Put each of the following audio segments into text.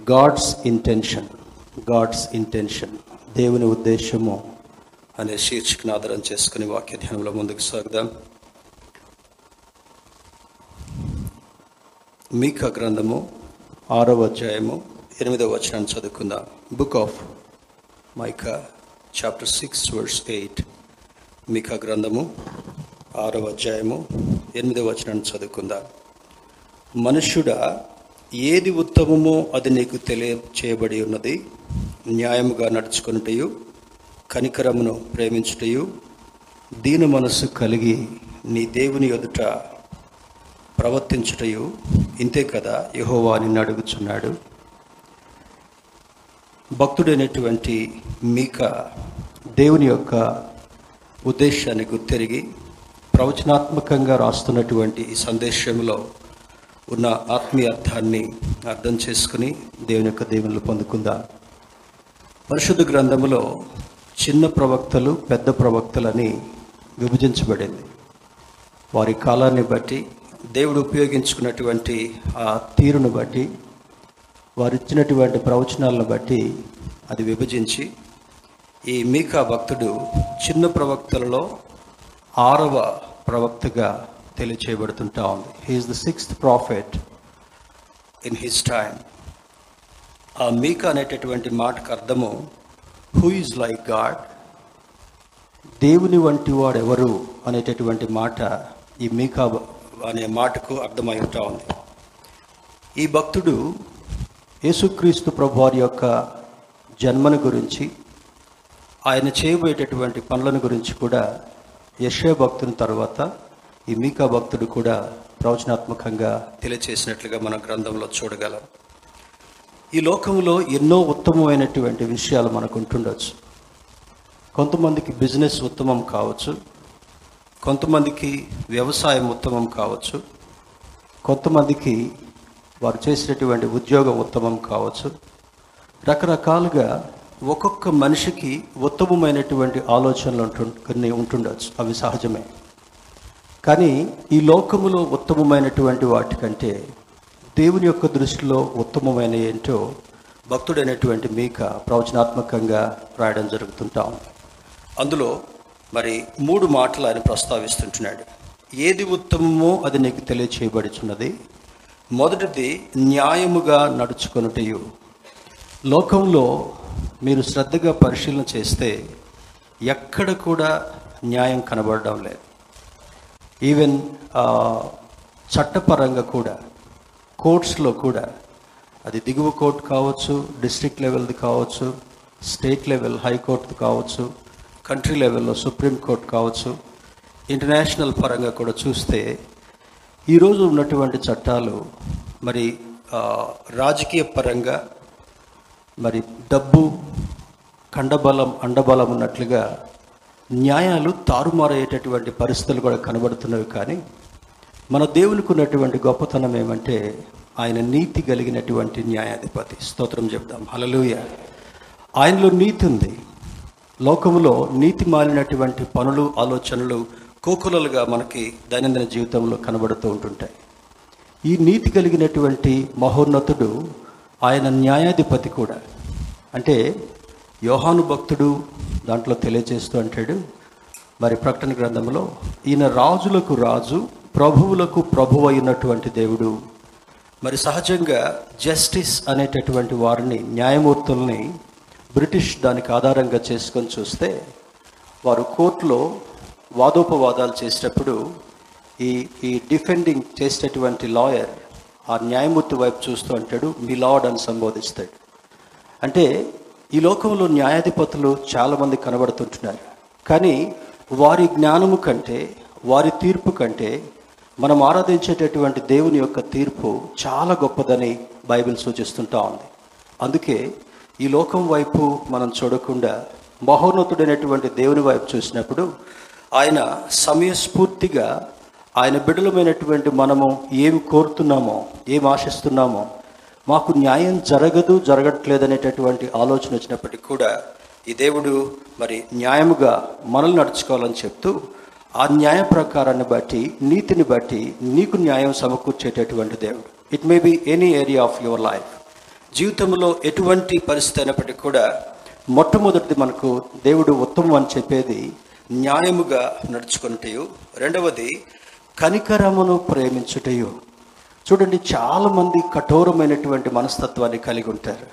God's intention God's intention దేవుని ఉద్దేశము అనే శీర్షికను ఆధారం చేసుకుని వాక్య ధ్యానంలో ముందుకు సాగుదాం. మీక గ్రంథము ఆరవ అధ్యాయము ఎనిమిదవ వచనాన్ని చదువుకుందాం. Book of Micah chapter six verse eight మీకా గ్రంథము ఆరవ అధ్యాయము ఎనిమిదవ వచనాన్ని చదువుకుందాం. మనుష్యుడా ఏది ఉత్తమమో అది నీకు తెలియ చేయబడి ఉన్నది. న్యాయముగా నడుచుకున్నటయు కనికరమును ప్రేమించుటయు దీని మనస్సు కలిగి నీ దేవుని ఎదుట ప్రవర్తించుటయు. ఇంతే కదా యహోవా నిన్ను అడుగుచున్నాడు. భక్తుడైనటువంటి మీక దేవుని యొక్క ఉద్దేశాన్ని గుర్తెరిగి ప్రవచనాత్మకంగా రాస్తున్నటువంటి ఈ సందేశంలో ఉన్న ఆత్మీయ అర్థాన్ని అర్థం చేసుకుని దేవుని యొక్క దేవుళ్ళు పొందుకుందా. పరిశుద్ధ గ్రంథములో చిన్న ప్రవక్తలు పెద్ద ప్రవక్తలని విభజించబడింది. వారి కాలాన్ని బట్టి దేవుడు ఉపయోగించుకున్నటువంటి ఆ తీరును బట్టి వారు ఇచ్చినటువంటి ప్రవచనాలను బట్టి అది విభజించి ఈ మీకా భక్తుడు చిన్న ప్రవక్తలలో ఆరవ ప్రవక్తగా తెలియచేయబడుతుంటా ఉంది. He's the sixth prophet in his time ఆ మీకా అనేటటువంటి మాటకు అర్థము హూ ఈజ్ లైక్ గాడ్ దేవుని వంటి వాడు ఎవరు అనేటటువంటి మాట ఈ మీకా అనే మాటకు అర్థమవుతా ఉంది. ఈ భక్తుడు యేసుక్రీస్తు ప్రభు వారి యొక్క జన్మను గురించి ఆయన చేయబోయేటటువంటి పనులను గురించి కూడా యశ్వ భక్తుని తర్వాత ఈ మీకా భక్తుడు కూడా ప్రవచనాత్మకంగా తెలియచేసినట్లుగా మన గ్రంథంలో చూడగలం. ఈ లోకంలో ఎన్నో ఉత్తమమైనటువంటి విషయాలు మనకు ఉంటుండొచ్చు కొంతమందికి బిజినెస్ ఉత్తమం కావచ్చు. కొంతమందికి వ్యవసాయం ఉత్తమం కావచ్చు. కొంతమందికి వారు చేసినటువంటి ఉద్యోగం ఉత్తమం కావచ్చు. రకరకాలుగా ఒక్కొక్క మనిషికి ఉత్తమమైనటువంటి ఆలోచనలు ఉంటు కొన్ని ఉంటుండొచ్చు. అవి సహజమే. కానీ ఈ లోకములో ఉత్తమమైనటువంటి వాటికంటే దేవుని యొక్క దృష్టిలో ఉత్తమమైన ఏంటో భక్తుడైనటువంటి మీక ప్రవచనాత్మకంగా రాయడం జరుగుతుంటాం అందులో మరి మూడు మాటలు ఆయన ప్రస్తావిస్తుంటున్నాడు. ఏది ఉత్తమమో అది నీకు తెలియచేయబడుచున్నది. మొదటిది న్యాయముగా నడుచుకొనుటయు. లోకంలో మీరు శ్రద్ధగా పరిశీలన చేస్తే ఎక్కడ కూడా న్యాయం కనబడడం లేదు. ఈవెన్ uh, చట్టపరంగా కూడా కోర్ట్స్లో కూడా అది దిగువ కోర్టు కావచ్చు డిస్ట్రిక్ట్ లెవెల్ది కావచ్చు స్టేట్ లెవెల్ హైకోర్టు కావచ్చు కంట్రీ లెవెల్లో సుప్రీం కోర్టు కావచ్చు ఇంటర్నేషనల్ పరంగా కూడా చూస్తే ఈరోజు ఉన్నటువంటి చట్టాలు మరి రాజకీయ పరంగా మరి డబ్బు కండబలం అండబలం ఉన్నట్లుగా న్యాయాలు తారుమారయ్యేటటువంటి పరిస్థితులు కూడా కనబడుతున్నవి కానీ మన దేవునికి ఉన్నటువంటి గొప్పతనం ఏమంటే ఆయన నీతి కలిగినటువంటి న్యాయాధిపతి. స్తోత్రం చెప్దాం హలలుయ ఆయనలో నీతి ఉంది. లోకంలో నీతి మాలినటువంటి పనులు ఆలోచనలు కోకులలుగా మనకి దైనందిన జీవితంలో కనబడుతూ ఉంటుంటాయి. ఈ నీతి కలిగినటువంటి మహోన్నతుడు ఆయన న్యాయాధిపతి కూడా. అంటే యోహాను భక్తుడు దాంట్లో తెలియజేస్తూ అంటాడు మరి ప్రకటన గ్రంథంలో ఈయన రాజులకు రాజు ప్రభువులకు ప్రభు అయినటువంటి దేవుడు. మరి సహజంగా జస్టిస్ అనేటటువంటి వారిని న్యాయమూర్తుల్ని బ్రిటిష్ దానికి ఆధారంగా చేసుకొని చూస్తే వారు కోర్టులో వాదోపవాదాలు చేసేటప్పుడు ఈ ఈ డిఫెండింగ్ చేసేటటువంటి లాయర్ ఆ న్యాయమూర్తి వైపు చూస్తూ అంటాడు మీ లార్డ్ అని సంబోధిస్తాడు. అంటే ఈ లోకంలో న్యాయాధిపతులు చాలామంది కనబడుతుంటున్నారు. కానీ వారి జ్ఞానము కంటే వారి తీర్పు కంటే మనం ఆరాధించేటటువంటి దేవుని యొక్క తీర్పు చాలా గొప్పదని బైబిల్ సూచిస్తుంటా ఉంది. అందుకే ఈ లోకం వైపు మనం చూడకుండా మహోన్నతుడైనటువంటి దేవుని వైపు చూసినప్పుడు ఆయన సమయస్ఫూర్తిగా ఆయన బిడలమైనటువంటి మనము ఏమి కోరుతున్నామో ఏం ఆశిస్తున్నామో మాకు న్యాయం జరగదు జరగట్లేదనేటటువంటి ఆలోచన వచ్చినప్పటికీ కూడా ఈ దేవుడు మరి న్యాయముగా మనల్ని నడుచుకోవాలని చెప్తూ ఆ న్యాయ ప్రకారాన్ని బట్టి నీతిని బట్టి నీకు న్యాయం సమకూర్చేటటువంటి దేవుడు. It may be any area of your life జీవితంలో ఎటువంటి పరిస్థితి అయినప్పటికీ కూడా మొట్టమొదటిది మనకు దేవుడు ఉత్తమం అని చెప్పేది న్యాయముగా నడుచుకుంటయు రెండవది కనికరమును ప్రేమించుటయు. చూడండి చాలామంది కఠోరమైనటువంటి మనస్తత్వాన్ని కలిగి ఉంటారు.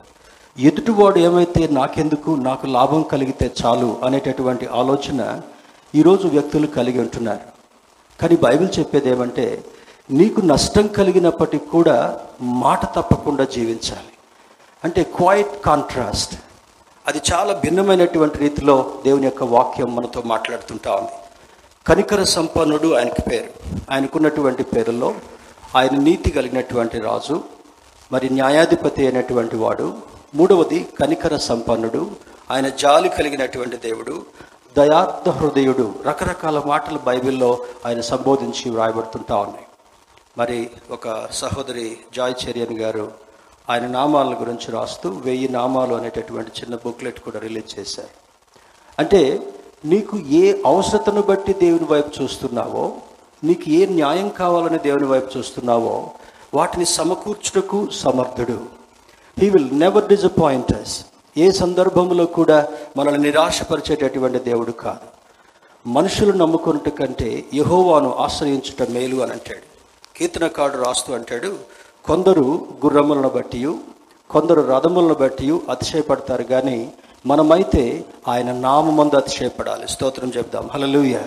ఎదుటివాడు ఏమైతే నాకెందుకు నాకు లాభం కలిగితే చాలు అనేటటువంటి ఆలోచన ఈరోజు వ్యక్తులు కలిగి ఉంటున్నారు. కానీ బైబిల్ చెప్పేది ఏమంటే నీకు నష్టం కలిగినప్పటికీ కూడా మాట తప్పకుండా జీవించాలి. అంటే క్వైట్ కాంట్రాస్ట్. అది చాలా భిన్నమైనటువంటి రీతిలో దేవుని యొక్క వాక్యం మనతో మాట్లాడుతుంటా ఉంది. కనికర సంపన్నుడు ఆయనకి పేరు. ఆయనకున్నటువంటి పేరులో ఆయన నీతి కలిగినటువంటి రాజు మరి న్యాయాధిపతి అయినటువంటి వాడు మూడవది కనికర సంపన్నుడు ఆయన జాలి కలిగినటువంటి దేవుడు దయార్థ హృదయుడు. రకరకాల మాటలు బైబిల్లో ఆయన సంబోధించి వ్రాయబడుతుంటా ఉన్నాయి. మరి ఒక సహోదరి జాయ్ చెరియన్ గారు ఆయన నామాల గురించి రాస్తూ వెయ్యి నామాలు అనేటటువంటి చిన్న బుక్లెట్ కూడా రిలీజ్ చేశారు. అంటే నీకు ఏ అవసరతను బట్టి దేవుని వైపు చూస్తున్నావో నీకు ఏ న్యాయం కావాలని దేవుని వైపు చూస్తున్నావో వాటిని సమకూర్చుటకు సమర్థుడు. He will never disappoint us ఏ సందర్భంలో కూడా మనల్ని నిరాశపరిచేటటువంటి దేవుడు కాదు. మనుషులు నమ్ముకున్నట్టు కంటే యహోవాను ఆశ్రయించుట మేలు అని అంటాడు. కీర్తనకాడు రాస్తూ అంటాడు కొందరు గుర్రములను బట్టి కొందరు రథములను బట్టి అతిశయపడతారు కానీ మనమైతే ఆయన నామందు అతిశయపడాలి. స్తోత్రం చెప్దాం. హలలుయ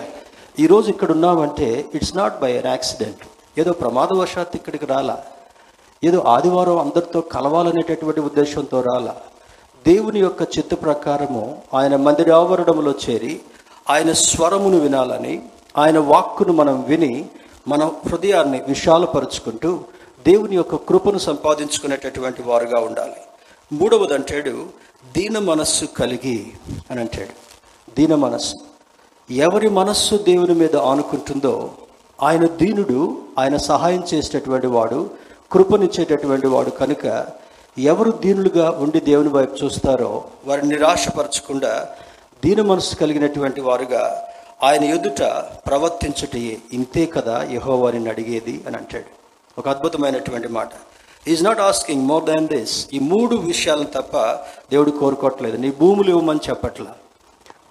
ఈరోజు ఇక్కడ ఉన్నామంటే it's not by an accident ఏదో ప్రమాదవశాత్తు ఇక్కడికి రాలా. ఏదో ఆదివారం అందరితో కలవాలనేటటువంటి ఉద్దేశంతో రాలా. దేవుని యొక్క చిత్త ప్రకారము ఆయన మందిరావరణంలో చేరి ఆయన స్వరమును వినాలని ఆయన వాక్కును మనం విని మన హృదయాన్ని విశాలపరుచుకుంటూ దేవుని యొక్క కృపను సంపాదించుకునేటటువంటి వారుగా ఉండాలి. మూడవది అంటాడు దీన మనస్సు కలిగి అని అంటాడు. దీన మనస్సు ఎవరి మనస్సు దేవుని మీద ఆనుకుంటుందో ఆయన దీనుడు ఆయన సహాయం చేసేటటువంటి వాడు కృపనిచ్చేటటువంటి వాడు కనుక ఎవరు దీనులుగా ఉండి దేవుని వైపు చూస్తారో వారిని నిరాశపరచకుండా దీన మనస్సు కలిగినటువంటి వారుగా ఆయన ఎదుట ప్రవర్తించటే ఇంతే కదా యహో వారిని అడిగేది అని అంటాడు. ఒక అద్భుతమైనటువంటి మాట. Is not asking more than this ఈ మూడు విషయాలను తప్ప దేవుడు కోరుకోవట్లేదు. నీ భూములు ఇవ్వమని చెప్పట్లా.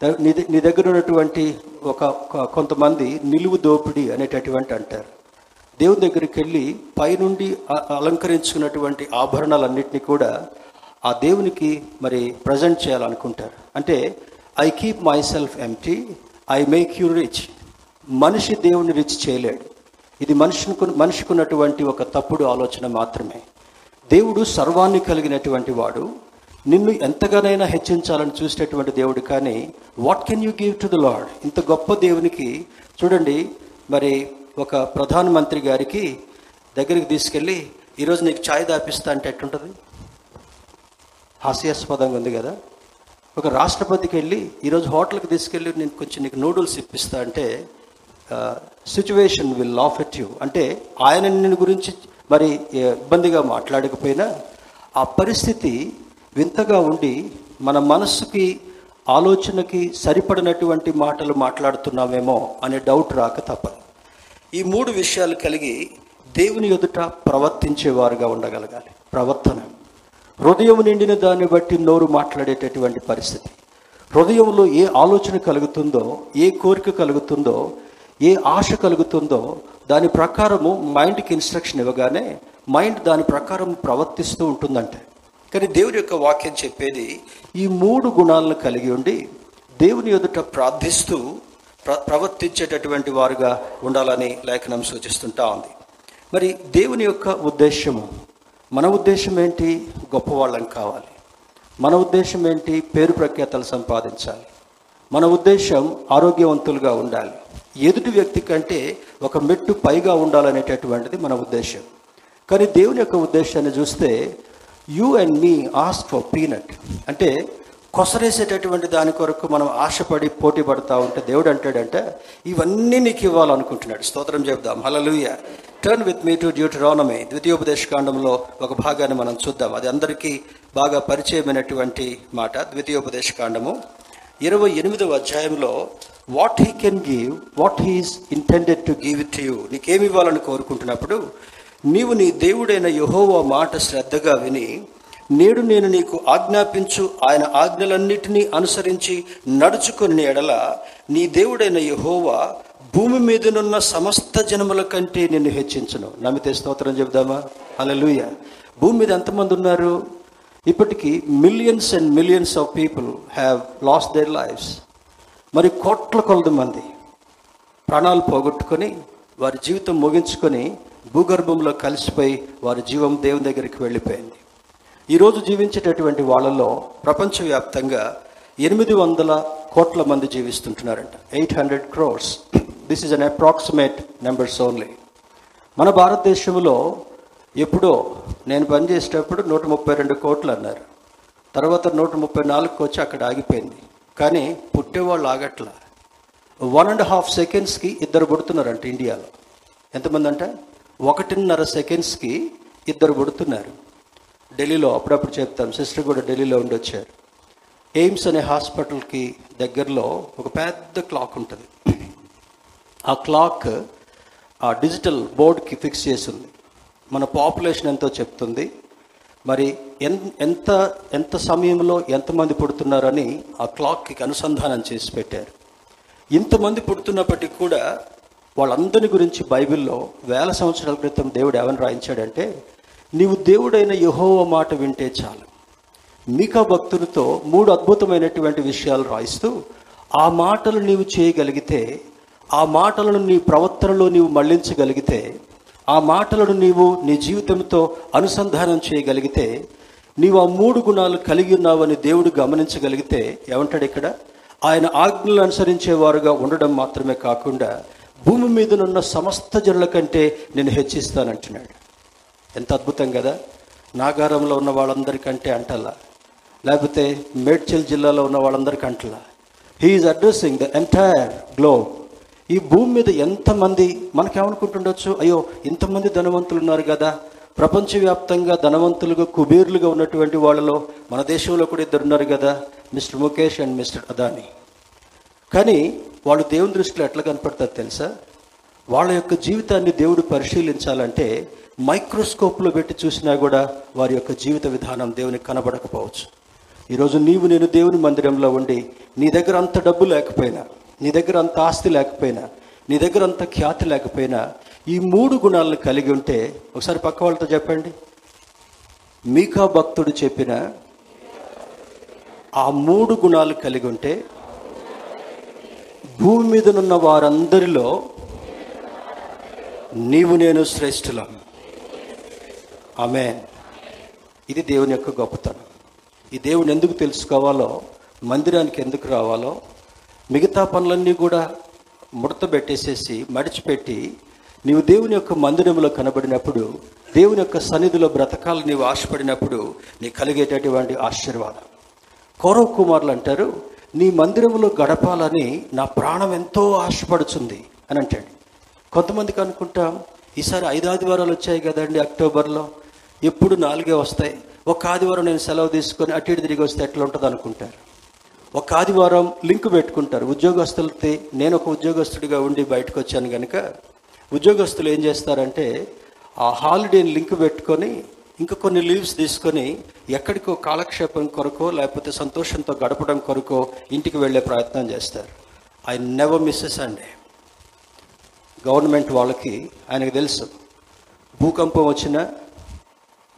నీ నీ దగ్గర ఉన్నటువంటి ఒక కొంతమంది నిలువు దోపిడీ అనేటటువంటి అంటారు. దేవుని దగ్గరికి వెళ్ళి పైనుండి అలంకరించుకున్నటువంటి ఆభరణాలన్నింటినీ కూడా ఆ దేవునికి మరి ప్రజెంట్ చేయాలనుకుంటారు. అంటే I keep myself empty I make you rich. మనిషి దేవుని రిచ్ చేయలేడు. ఇది మనిషికి మనిషికి ఉన్నటువంటి ఒక తప్పుడు ఆలోచన మాత్రమే. దేవుడు సర్వాన్ని కలిగినటువంటి వాడు. నిన్ను ఎంతగానైనా హెచ్చించాలని చూసేటటువంటి దేవుడు కానీ what can you give to the lord ఇంత గొప్ప దేవునికి చూడండి మరి ఒక ప్రధానమంత్రి గారికి దగ్గరికి తీసుకెళ్ళి ఈరోజు నీకు ఛాయ్ దాపిస్తా అంటే ఎట్టుంటుంది హాస్యాస్పదంగా ఉంది కదా. ఒక రాష్ట్రపతికి వెళ్ళి ఈరోజు హోటల్కి తీసుకెళ్ళి నేను కొంచెం నీకు నూడిల్స్ ఇప్పిస్తా అంటే situation will laugh at you అంటే ఆయన నిన్ను గురించి మరి ఇబ్బందిగా మాట్లాడకపోయినా ఆ పరిస్థితి వింతగా ఉండి మన మనస్సుకి ఆలోచనకి సరిపడినటువంటి మాటలు మాట్లాడుతున్నామేమో అనే డౌట్ రాక తప్పదు. ఈ మూడు విషయాలు కలిగి దేవుని ఎదుట ప్రవర్తించేవారుగా ఉండగలగాలి. ప్రవర్తన. హృదయం నిండిన దాన్ని బట్టి నోరు మాట్లాడేటటువంటి పరిస్థితి. హృదయంలో ఏ ఆలోచన కలుగుతుందో ఏ కోరిక కలుగుతుందో ఏ ఆశ కలుగుతుందో దాని ప్రకారము మైండ్కి ఇన్స్ట్రక్షన్ ఇవ్వగానే మైండ్ దాని ప్రకారం ప్రవర్తిస్తూ ఉంటుందంటే కానీ దేవుని యొక్క వాక్యం చెప్పేది ఈ మూడు గుణాలను కలిగి ఉండి దేవుని ఎదుట ప్రార్థిస్తూ ప్ర ప్రవర్తించేటటువంటి వారుగా ఉండాలని లేఖనం సూచిస్తుంటా ఉంది. మరి దేవుని యొక్క ఉద్దేశము మన ఉద్దేశం ఏంటి? గొప్పవాళ్ళం కావాలి. మన ఉద్దేశం ఏంటి? పేరు ప్రఖ్యాతలు సంపాదించాలి. మన ఉద్దేశం ఆరోగ్యవంతులుగా ఉండాలి. ఎదుటి వ్యక్తి కంటే ఒక మెట్టు పైగా ఉండాలనేటటువంటిది మన ఉద్దేశం. కానీ దేవుని యొక్క ఉద్దేశాన్ని చూస్తే you and me ask for peanut అంటే కొసరేసేటటువంటి దాని కొరకు మనం ఆశపడి పోటీ పడతా ఉంటే దేవుడు అంటాడంటే ఇవన్నీ నీకు ఇవ్వాలనుకుంటున్నాడు. స్తోత్రం చెప్దాం hallelujah turn with me to Deuteronomy ద్వితీయోపదేశ కాండంలో ఒక భాగాన్ని మనం చూద్దాం. అది అందరికీ బాగా పరిచయమైనటువంటి మాట ద్వితీయోపదేశ కాండము ఇరవై ఎనిమిదవ అధ్యాయంలో what he can give what he's intended to give it you నీకేమి ఇవ్వాలని కోరుకుంటున్నప్పుడు నీవు నీ దేవుడైన యహోవా మాట శ్రద్ధగా విని నేడు నేను నీకు ఆజ్ఞాపించు ఆయన ఆజ్ఞలన్నిటినీ అనుసరించి నడుచుకుని ఎడల నీ దేవుడైన యహోవా భూమి మీదనున్న సమస్త జనముల కంటే నిన్ను హెచ్చించను. నమ్మితే స్తోత్రం చెబుదామా? అలలుయ భూమి మీద ఎంతమంది ఉన్నారు? ఇప్పటికీ millions and millions of people have lost their lives మరి కోట్ల కొలది మంది ప్రాణాలు పోగొట్టుకొని వారి జీవితం ముగించుకొని భూగర్భంలో కలిసిపోయి వారి జీవం దేవుని దగ్గరికి వెళ్ళిపోయింది. ఈరోజు జీవించేటటువంటి వాళ్ళలో ప్రపంచవ్యాప్తంగా ఎనిమిది వందల కోట్ల మంది జీవిస్తుంటున్నారంట. Eight hundred crores. This is an approximate numbers only మన భారతదేశంలో ఎప్పుడో నేను పనిచేసేటప్పుడు నూట ముప్పై రెండు కోట్లు అన్నారు. తర్వాత నూట ముప్పై నాలుగుకి వచ్చి అక్కడ ఆగిపోయింది. కానీ పుట్టేవాళ్ళు ఆగట్లా. వన్ అండ్ హాఫ్ సెకండ్స్కి ఇద్దరు పుడుతున్నారంట ఇండియాలో. ఎంతమంది అంటే? ఒకటిన్నర సెకండ్స్కి ఇద్దరు పుడుతున్నారు. ఢిల్లీలో అప్పుడప్పుడు చెప్తాం సిస్టర్ కూడా ఢిల్లీలో ఉండి వచ్చారు ఎయిమ్స్ అనే హాస్పిటల్కి దగ్గరలో ఒక పెద్ద క్లాక్ ఉంటుంది. ఆ క్లాక్ ఆ డిజిటల్ బోర్డ్కి ఫిక్స్ చేసి ఉంది మన పాపులేషన్ ఎంతో చెప్తుంది. మరి ఎన్ ఎంత ఎంత సమయంలో ఎంతమంది పుడుతున్నారని ఆ క్లాక్కి అనుసంధానం చేసి పెట్టారు. ఇంతమంది పుడుతున్నప్పటికీ కూడా వాళ్ళందరి గురించి బైబిల్లో వేల సంవత్సరాల క్రితం దేవుడు ఏమని రాయించాడంటే నీవు దేవుడైన యహోవ మాట వింటే చాలు. మీకా భక్తులతో మూడు అద్భుతమైనటువంటి విషయాలు రాయిస్తూ ఆ మాటలు నీవు చేయగలిగితే ఆ మాటలను నీ ప్రవర్తనలో నీవు మళ్ళించగలిగితే ఆ మాటలను నీవు నీ జీవితంతో అనుసంధానం చేయగలిగితే నీవు ఆ మూడు గుణాలు కలిగి ఉన్నావని దేవుడు గమనించగలిగితే ఏమంటాడు ఇక్కడ? ఆయన ఆజ్ఞలు అనుసరించేవారుగా ఉండడం మాత్రమే కాకుండా భూమి మీదనున్న సమస్త జనుల కంటే నేను హెచ్చిస్తానంటున్నాడు. ఎంత అద్భుతం కదా? నాగారంలో ఉన్న వాళ్ళందరికంటే అంటలా లేకపోతే మేడ్చల్ జిల్లాలో ఉన్న వాళ్ళందరికీ అంటలా he's addressing the entire globe ఈ భూమి మీద ఎంతమంది మనకేమనుకుంటుండొచ్చు? అయ్యో ఇంతమంది ధనవంతులు ఉన్నారు కదా. ప్రపంచవ్యాప్తంగా ధనవంతులుగా కుబేర్లుగా ఉన్నటువంటి వాళ్ళలో మన దేశంలో కూడా ఇద్దరు ఉన్నారు కదా mister Mukesh and mister Adani. కానీ వాళ్ళు దేవుని దృష్టిలో ఎట్లా కనపడతారు తెలుసా? వాళ్ళ యొక్క జీవితాన్ని దేవుడు పరిశీలించాలంటే మైక్రోస్కోప్లో పెట్టి చూసినా కూడా వారి యొక్క జీవిత విధానం దేవునికి కనబడకపోవచ్చు. ఈరోజు నీవు నేను దేవుని మందిరంలో ఉండి నీ దగ్గర అంత డబ్బు లేకపోయినా నీ దగ్గర అంత ఆస్తి లేకపోయినా నీ దగ్గర అంత ఖ్యాతి లేకపోయినా ఈ మూడు గుణాలను కలిగి ఉంటే ఒకసారి పక్క వాళ్ళతో చెప్పండి. మీకా భక్తుడు చెప్పిన ఆ మూడు గుణాలు కలిగి ఉంటే భూమి మీదనున్న వారందరిలో నీవు నేను శ్రేష్ఠులం. ఆమె ఇది దేవుని యొక్క గొప్పతనం. ఈ దేవుని ఎందుకు తెలుసుకోవాలో మందిరానికి ఎందుకు రావాలో మిగతా పనులన్నీ కూడా ముడత పెట్టేసేసి మడిచిపెట్టి నీవు దేవుని యొక్క మందిరంలో కనబడినప్పుడు దేవుని యొక్క సన్నిధిలో బ్రతకాలని నీవు ఆశపడినప్పుడు నీకు కలిగేటటువంటి ఆశీర్వాదం. కౌరవ కుమారులు అంటారు నీ మందిరంలో గడపాలని నా ప్రాణం ఎంతో ఆశపడుతుంది అని అంటాడు. కొంతమందికి అనుకుంటాం ఈసారి ఐదు ఆదివారాలు వచ్చాయి కదండి అక్టోబర్లో. ఎప్పుడు నాలుగే వస్తాయి. ఒక ఆదివారం నేను సెలవు తీసుకొని అటు ఇటు తిరిగి వస్తే ఎట్లా ఉంటుంది అనుకుంటారు. ఒక ఆదివారం లింక్ పెట్టుకుంటారు. ఉద్యోగస్తులతో నేను ఒక ఉద్యోగస్తుడిగా ఉండి బయటకు వచ్చాను కనుక ఉద్యోగస్తులు ఏం చేస్తారంటే ఆ హాలిడేని లింక్ పెట్టుకొని ఇంకా కొన్ని లీవ్స్ తీసుకొని ఎక్కడికో కాలక్షేపం కొరకో లేకపోతే సంతోషంతో గడపడం కొరకో ఇంటికి వెళ్ళే ప్రయత్నం చేస్తారు. ఐ నెవర్ మిస్సెస్ అండి గవర్నమెంట్ వాళ్ళకి ఆయనకు తెలుసు. భూకంపం వచ్చినా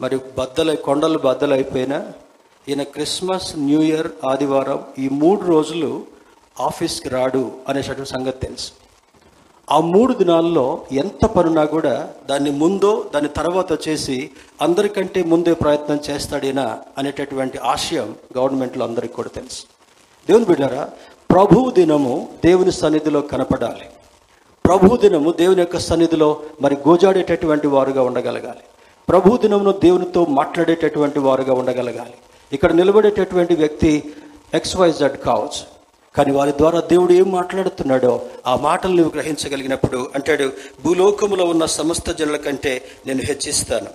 మరి బద్దలై కొండలు బద్దలైపోయినా ఈయన క్రిస్మస్ న్యూ ఇయర్ ఆదివారం ఈ మూడు రోజులు ఆఫీస్కి రాడు అనేటటువంటి సంగతి తెలుసు. ఆ మూడు దినాల్లో ఎంత పనున్నా కూడా దాన్ని ముందో దాని తర్వాత చేసి అందరికంటే ముందే ప్రయత్నం చేస్తాడేనా అనేటటువంటి ఆశయం గవర్నమెంట్లో అందరికీ కూడా తెలుసు. దేవుని బిడ్డారా ప్రభువు దినము దేవుని సన్నిధిలో కనపడాలి. ప్రభు దినము దేవుని యొక్క సన్నిధిలో మరి గోజాడేటటువంటి వారుగా ఉండగలగాలి. ప్రభు దినమును దేవునితో మాట్లాడేటటువంటి వారుగా ఉండగలగాలి. ఇక్కడ నిలబడేటటువంటి వ్యక్తి ఎక్స్వైజెడ్ కావచ్చు. కానీ వారి ద్వారా దేవుడు ఏం మాట్లాడుతున్నాడో ఆ మాటలు నువ్వు గ్రహించగలిగినప్పుడు అంటాడు భూలోకములో ఉన్న సమస్త జనుల కంటే నేను హెచ్చిస్తాను.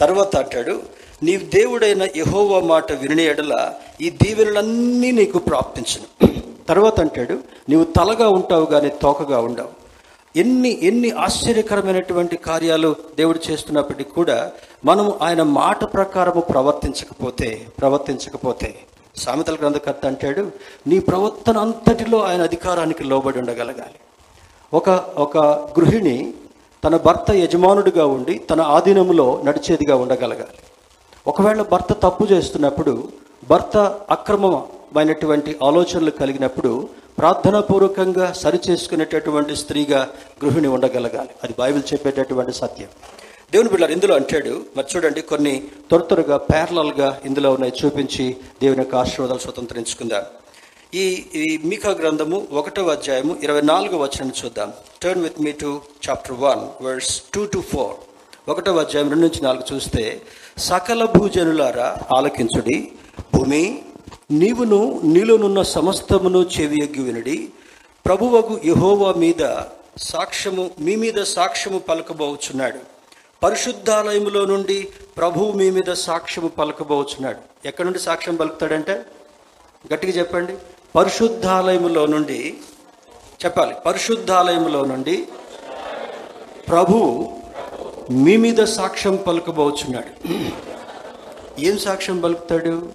తర్వాత అంటాడు నీవు దేవుడైన యహోవ మాట విని ఎడల ఈ దీవెనలన్నీ నీకు ప్రాప్తించను. తర్వాత అంటాడు నీవు తలగా ఉంటావు కానీ తోకగా ఉండవు. ఎన్ని ఎన్ని ఆశ్చర్యకరమైనటువంటి కార్యాలు దేవుడు చేస్తున్నప్పటికీ కూడా మనము ఆయన మాట ప్రకారము ప్రవర్తించకపోతే ప్రవర్తించకపోతే సామెతల గ్రంథకర్త అంటాడు నీ ప్రవర్తన అంతటిలో ఆయన అధికారానికి లోబడి ఉండగలగాలి. ఒక ఒక గృహిణి తన భర్త యజమానుడిగా ఉండి తన ఆధీనంలో నడిచేదిగా ఉండగలగాలి. ఒకవేళ భర్త తప్పు చేస్తున్నప్పుడు భర్త అక్రమమైనటువంటి ఆలోచనలు కలిగినప్పుడు ప్రార్థనాపూర్వకంగా సరిచేసుకునేటటువంటి స్త్రీగా గృహిణి ఉండగలగాలి. అది బైబిల్ చెప్పేటటువంటి సత్యం. దేవుని బిడ్డలు ఇందులో అంటాడు మరి చూడండి కొన్ని త్వర త్వరగా ప్యారలల్గా ఇందులో ఉన్నాయి చూపించి దేవుని యొక్క ఆశీర్వాదాలు స్వతంత్రించుకుందాం. ఈ ఈ మీకా గ్రంథము ఒకటవ అధ్యాయము ఇరవై నాలుగో వచనం చూద్దాం. Turn with me to chapter one verse two to four ఒకటవ అధ్యాయం రెండు నుంచి నాలుగు చూస్తే సకల భూజనులారా ఆలకించుడి భూమి నీవును నీలోనున్న సమస్తమును చెవియగ్గి వినుడి ప్రభువకు యహోవా మీద సాక్ష్యము మీ మీద సాక్ష్యము పలకబోచున్నాడు. పరిశుద్ధాలయములో నుండి ప్రభువు మీ మీద సాక్ష్యము పలకబోచున్నాడు. ఎక్కడి నుండి సాక్ష్యం పలుకుతాడంటే? గట్టిగా చెప్పండి. పరిశుద్ధాలయములో నుండి చెప్పాలి. పరిశుద్ధాలయములో నుండి ప్రభు మీ మీద సాక్ష్యం పలుకబోచున్నాడు. ఏం సాక్ష్యం పలుకుతాడు?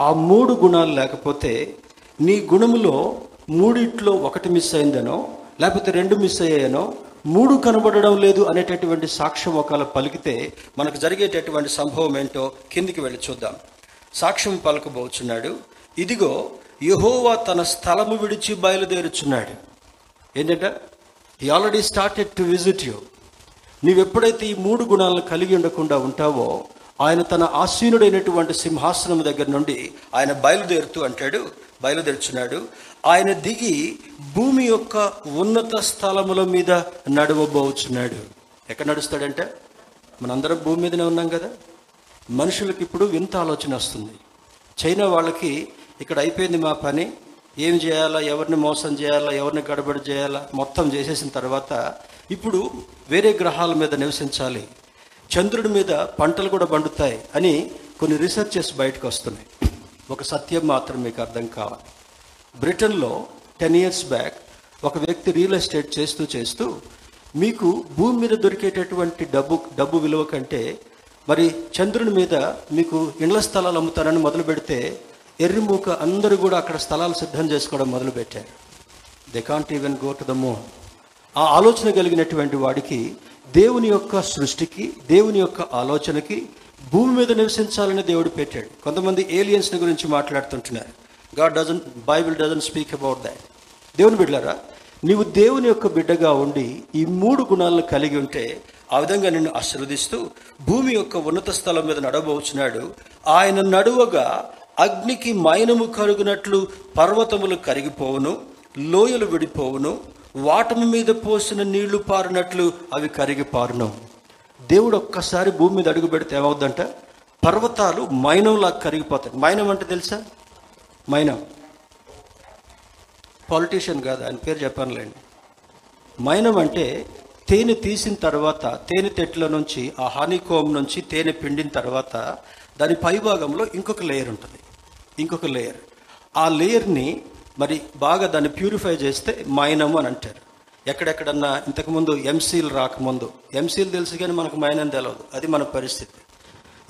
ఆ మూడు గుణాలు లేకపోతే నీ గుణములో మూడిట్లో ఒకటి మిస్ అయిందనో లేకపోతే రెండు మిస్ అయ్యాయనో మూడు కనబడడం లేదు అనేటటువంటి సాక్ష్యం ఒకవేళ పలికితే మనకు జరిగేటటువంటి సంభవం ఏంటో కిందికి వెళ్ళి చూద్దాం. సాక్ష్యం పలకబోచున్నాడు. ఇదిగో యహోవా తన స్థలము విడిచి బయలుదేరుచున్నాడు. ఏంటంటే? ఈ already started to visit you నీవెప్పుడైతే ఈ మూడు గుణాలను కలిగి ఉండకుండా ఉంటావో ఆయన తన ఆసీనుడైనటువంటి సింహాసనం దగ్గర నుండి ఆయన బయలుదేరుతూ అంటాడు బయలుదేరుచున్నాడు. ఆయన దిగి భూమి యొక్క ఉన్నత స్థలముల మీద నడవబోచున్నాడు. ఎక్కడ నడుస్తాడంటే? మనందరం భూమి మీదనే ఉన్నాం కదా? మనుషులకి ఇప్పుడు వింత ఆలోచన వస్తుంది. చైనా వాళ్ళకి ఇక్కడ అయిపోయింది మా పని. ఏం చేయాలా? ఎవరిని మోసం చేయాలా? ఎవరిని గడబడి చేయాలా? మొత్తం చేసేసిన తర్వాత ఇప్పుడు వేరే గ్రహాల మీద నివసించాలి. చంద్రుడి మీద పంటలు కూడా పండుతాయి అని కొన్ని రీసెర్చెస్ బయటకు వస్తున్నాయి. ఒక సత్యం మాత్రం మీకు అర్థం కావాలి. బ్రిటన్లో టెన్ ఇయర్స్ బ్యాక్ ఒక వ్యక్తి రియల్ ఎస్టేట్ చేస్తూ చేస్తూ మీకు భూమి మీద దొరికేటటువంటి డబ్బు డబ్బు విలువ కంటే మరి చంద్రుని మీద మీకు ఇండ్ల స్థలాలు అమ్ముతారని మొదలు పెడితే ఎర్రిమూక అందరూ కూడా అక్కడ స్థలాలు సిద్ధం చేసుకోవడం మొదలుపెట్టారు they can't even go to the moon ఆ ఆలోచన కలిగినటువంటి వాడికి దేవుని యొక్క సృష్టికి దేవుని యొక్క ఆలోచనకి భూమి మీద నివసించాలని దేవుడు పెట్టాడు. కొంతమంది ఏలియన్స్ని గురించి మాట్లాడుతుంటున్నారు. God doesn't bible doesn't speak about that దేవుని బిడ్డలారా నీవు దేవుని యొక్క బిడ్డగా ఉండి ఈ మూడు గుణాలను కలిగి ఉంటే ఆ విధంగా నిన్ను ఆశీర్వదిస్తూ భూమి యొక్క ఉన్నత స్థలం మీద నడవబోచున్నాడు ఆయన నడువగా అగ్నికి మైనము కరుగునట్లు పర్వతములు కరిగిపోవును లోయలు విడిపోవును వాటము మీద పోసిన నీళ్ళు పారినట్లు అవి కరిగి పారును దేవుడు ఒక్కసారి భూమి మీద అడుగు పెడితే ఏమవుద్దంట? పర్వతాలు మైనంలా కరిగిపోతాయి. మైనం అంటే తెలుసా? మైనం పాలిటీషియన్ కాదు ఆయన పేరు చెప్పానులేండి. మైనం అంటే తేనె తీసిన తర్వాత తేనె తెట్ల నుంచి ఆ హనీకోమ్ నుంచి తేనె పిండిన తర్వాత దాని పైభాగంలో ఇంకొక లేయర్ ఉంటుంది. ఇంకొక లేయర్. ఆ లేయర్ని మరి బాగా దాన్ని ప్యూరిఫై చేస్తే మైనము అని అంటారు. ఎక్కడెక్కడన్నా ఇంతకుముందు ఎంసీలు రాకముందు ఎంసీలు తెలుసు కానీ మనకు మైనం తెలియదు అది మన పరిస్థితి.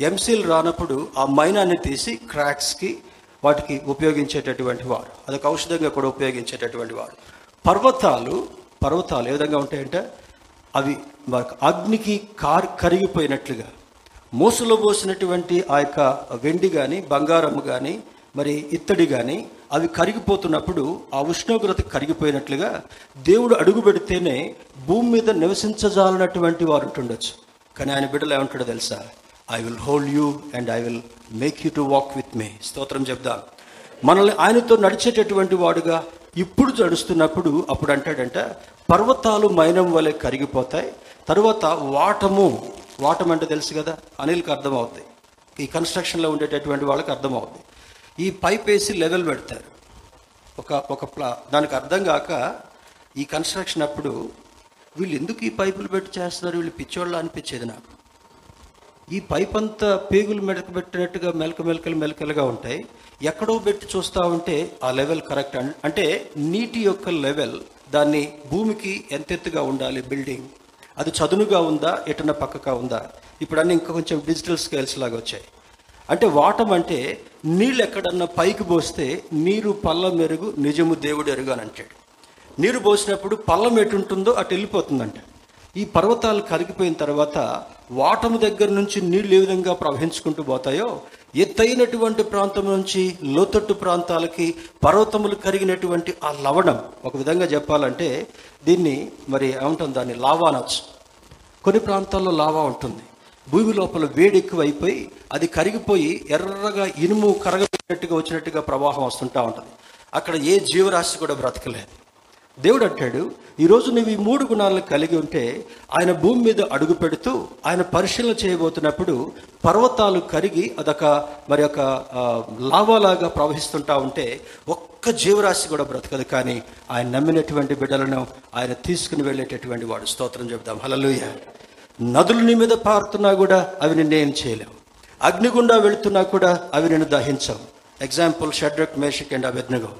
ఎంసీలు రానప్పుడు ఆ మైనాన్ని తీసి క్రాక్స్కి వాటికి ఉపయోగించేటటువంటి వారు. అదొక ఔషధంగా కూడా ఉపయోగించేటటువంటి వారు. పర్వతాలు పర్వతాలు ఏ విధంగా ఉంటాయంటే అవి అగ్నికి కార్ కరిగిపోయినట్లుగా. మూసలో పోసినటువంటి ఆ యొక్క వెండి కానీ బంగారం కానీ మరి ఇత్తడి కానీ అవి కరిగిపోతున్నప్పుడు ఆ ఉష్ణోగ్రత కరిగిపోయినట్లుగా దేవుడు అడుగు పెడితేనే భూమి మీద నివసించజాలన్నటువంటి వారు ఉంటుండొచ్చు. కానీ ఆయన బిడ్డలు ఏమంటాడో తెలుసా? I will hold you and I will make you to walk with me స్తోత్రం చెప్దాం. మనల్ని ఆయనతో నడిచేటటువంటి వాడుగా ఇప్పుడు నడుస్తున్నప్పుడు అప్పుడు అంటాడంట పర్వతాలు మైనం వలె కరిగిపోతాయి తర్వాత వాటము వాటం అంటే తెలుసు కదా అనిల్కి అర్థమవుతాయి ఈ కన్స్ట్రక్షన్లో ఉండేటటువంటి వాళ్ళకి అర్థమవుతుంది ఈ పైప్ వేసి లెవెల్ పెడతారు. ఒక ఒక ప్లా దానికి అర్థం కాక ఈ కన్స్ట్రక్షన్ అప్పుడు వీళ్ళు ఎందుకు ఈ పైపులు పెట్టి చేస్తున్నారు? వీళ్ళు పిచ్చోళ్ళు అనిపించేది నాకు. ఈ పైప్ అంతా పేగులు మెడక పెట్టినట్టుగా మెలక మెలకలు మెలకలుగా ఉంటాయి. ఎక్కడో పెట్టి చూస్తూ ఉంటే ఆ లెవెల్ కరెక్ట్ అంటే నీటి యొక్క లెవెల్ దాన్ని భూమికి ఎంత ఎత్తుగా ఉండాలి బిల్డింగ్? అది చదునుగా ఉందా? ఎటన పక్కగా ఉందా? ఇప్పుడు అన్నీ ఇంకా కొంచెం డిజిటల్ స్కేల్స్ లాగా వచ్చాయి. అంటే వాటం అంటే నీళ్ళు ఎక్కడన్నా పైకి పోస్తే నీరు పళ్ళ మెరుగు నిజము దేవుడు ఎరుగు అని అంటాడు. నీరు పోసినప్పుడు పళ్ళం ఎటుంటుందో అటు వెళ్ళిపోతుందంట. ఈ పర్వతాలు కరిగిపోయిన తర్వాత వాటము దగ్గర నుంచి నీళ్ళు ఏ విధంగా ప్రవహించుకుంటూ పోతాయో ఎత్తైనటువంటి ప్రాంతం నుంచి లోతట్టు ప్రాంతాలకి పర్వతములు కరిగినటువంటి ఆ లవణం ఒక విధంగా చెప్పాలంటే దీన్ని మరి ఏమంటుంది దాన్ని లావా అనొచ్చు కొన్ని ప్రాంతాల్లో లావా ఉంటుంది. భూమి లోపల వేడి ఎక్కువ అయిపోయి అది కరిగిపోయి ఎర్రగా ఇనుము కరగబెట్టినట్టుగా వచ్చినట్టుగా ప్రవాహం వస్తుంటా ఉంటుంది. అక్కడ ఏ జీవరాశి కూడా బ్రతకలేదు. దేవుడు అంటాడు ఈరోజు నువ్వు ఈ మూడు గుణాలను కలిగి ఉంటే ఆయన భూమి మీద అడుగు పెడుతూ ఆయన పరిశీలన చేయబోతున్నప్పుడు పర్వతాలు కరిగి అదొక మరి ఒక లావాలాగా ప్రవహిస్తుంటా ఉంటే ఒక్క జీవరాశి కూడా బ్రతకదు. కానీ ఆయన నమ్మినటువంటి బిడ్డలను ఆయన తీసుకుని వెళ్ళేటటువంటి వాడు. స్తోత్రం చెబుదాం. హలలుయ నదులు నీ మీద పారుతున్నా కూడా అవి నిన్నేం చేయలేవు. అగ్నిగుండా వెళుతున్నా కూడా అవి నిన్ను దహించవు. ఎగ్జాంపుల్ షడ్రక్ మేషక్ అండ్ అభిజ్ఞగం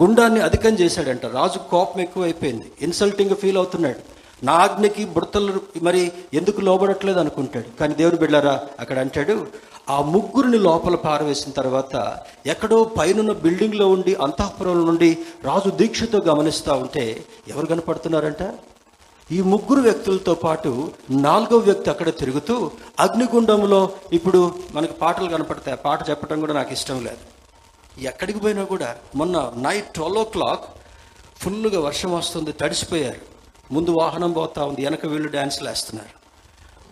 గుండాన్ని అధికం చేశాడంట. రాజు కోపం ఎక్కువైపోయింది. ఇన్సల్టింగ్ ఫీల్ అవుతున్నాడు. నా ఆజ్ఞకి బుడతలు మరి ఎందుకు లోబడట్లేదు అనుకుంటాడు. కానీ దేవుడు బిళ్ళారా అక్కడ అంటాడు ఆ ముగ్గురిని లోపల పారవేసిన తర్వాత ఎక్కడో పైనున్న బిల్డింగ్లో ఉండి అంతఃపురంలో నుండి రాజు దీక్షతో గమనిస్తూ ఉంటే ఎవరు కనపడుతున్నారంట? ఈ ముగ్గురు వ్యక్తులతో పాటు నాలుగో వ్యక్తి అక్కడ తిరుగుతూ అగ్నిగుండంలో ఇప్పుడు మనకు పాటలు కనపడతాయి. పాట చెప్పడం కూడా నాకు ఇష్టం లేదు. ఎక్కడికి పోయినా కూడా మొన్న నైట్ ట్వెల్వ్ ఓ క్లాక్ ఫుల్గా వర్షం వస్తుంది తడిసిపోయారు. ముందు వాహనం పోతా ఉంది వెనక వీళ్ళు డ్యాన్సులు వేస్తున్నారు.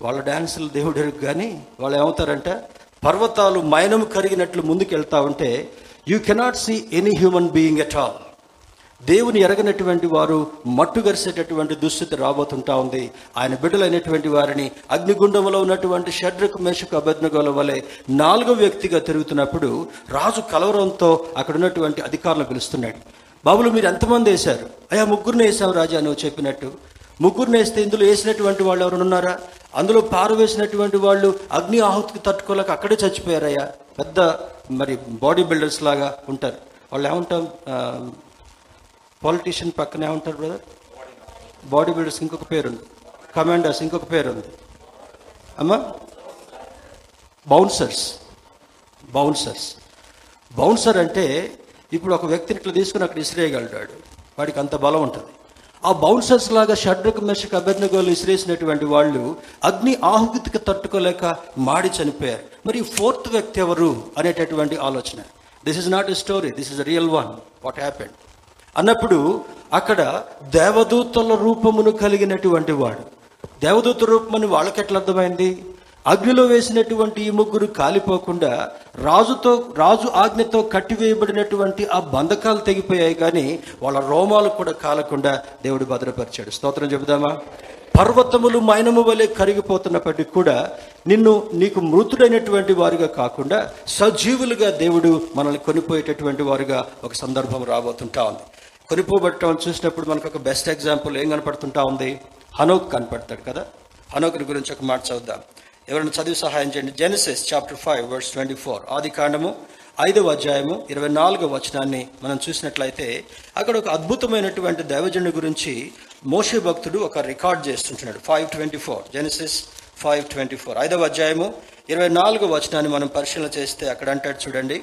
వాళ్ళ డ్యాన్సులు దేవుడు కానీ వాళ్ళు ఏమవుతారంటే? పర్వతాలు మైనము కరిగినట్లు ముందుకు వెళ్తా ఉంటే you cannot see any human being at all దేవుని ఎరగనటువంటి వారు మట్టు గరిసేటటువంటి దుస్థితి రాబోతుంటా ఉంది. ఆయన బిడ్డలైనటువంటి వారిని అగ్నిగుండంలో ఉన్నటువంటి షడ్రకు మేషకు అభజ్ఞగోల వలె నాలుగో వ్యక్తిగా తిరుగుతున్నప్పుడు రాజు కలవరంతో అక్కడ ఉన్నటువంటి అధికారులు పిలుస్తున్నాడు. బాబులు మీరు ఎంతమంది వేశారు? అయ్యా ముగ్గురిని వేసావు రాజా నువ్వు చెప్పినట్టు. ముగ్గురిని వేస్తే ఇందులో వేసినటువంటి వాళ్ళు ఎవరు ఉన్నారా? అందులో పారవేసినటువంటి వాళ్ళు అగ్ని ఆహుతికి తట్టుకోలేక అక్కడే చచ్చిపోయారయ్యా. పెద్ద మరి బాడీ బిల్డర్స్ లాగా ఉంటారు. వాళ్ళు ఏమంటాం? పాలిటీషియన్ పక్కనే ఉంటారు బ్రదర్. బాడీ బిల్డర్స్ ఇంకొక పేరుంది. కమాండర్స్ ఇంకొక పేరుంది. అమ్మా? బౌన్సర్స్. బౌన్సర్స్. బౌన్సర్ అంటే ఇప్పుడు ఒక వ్యక్తిని ఇట్లా తీసుకుని అక్కడ ఇసిరేయగలుగుతాడు వాడికి అంత బలం ఉంటుంది. ఆ బౌన్సర్స్ లాగా షడ్రక్ మెషక్ అభ్యర్థిగోలు ఇసిరేసినటువంటి వాళ్ళు అగ్ని ఆహుతికి తట్టుకోలేక మాడి చనిపోయారు. మరి ఫోర్త్ వ్యక్తి ఎవరు అనేటటువంటి ఆలోచన. This is not a story this is real one what happened అన్నప్పుడు అక్కడ దేవదూతల రూపమును కలిగినటువంటి వాడు. దేవదూత రూపమని వాళ్ళకి ఎట్లా అర్థమైంది? అగ్నిలో వేసినటువంటి ఈ ముగ్గురు కాలిపోకుండా రాజుతో రాజు ఆజ్ఞతో కట్టివేయబడినటువంటి ఆ బంధకాలు తెగిపోయాయి కానీ వాళ్ళ రోమాలు కూడా కాలకుండా దేవుడు భద్రపరిచాడు. స్తోత్రం చెబుదామా? పర్వతములు మైనము వలె కరిగిపోతున్నప్పటికీ కూడా నిన్ను నీకు మృతుడైనటువంటి వారుగా కాకుండా సజీవులుగా దేవుడు మనల్ని కొనిపోయేటటువంటి వారుగా ఒక సందర్భం రాబోతుంటా ఉంది. కొనిపోబట్టడం చూసినప్పుడు మనకు ఒక బెస్ట్ ఎగ్జాంపుల్ ఏం కనపడుతుంటా ఉంది? హనోక్ కనపడతాడు కదా? హనోకుని గురించి ఒక మాట చదువుదాం. ఎవరైనా చదివి సహాయం చేయండి. Genesis chapter five words twenty four ఆది కాండము ఐదవ అధ్యాయము ఇరవై నాలుగవ వచనాన్ని మనం చూసినట్లయితే అక్కడ ఒక అద్భుతమైనటువంటి దైవజనుడి గురించి మోషే భక్తుడు ఒక record చేస్తుంటున్నాడు. Five twenty four Genesis five twenty four ఐదవ అధ్యాయము ఇరవై నాలుగవ వచనాన్ని మనం పరిశీలన చేస్తే అక్కడ అంటాడు చూడండి.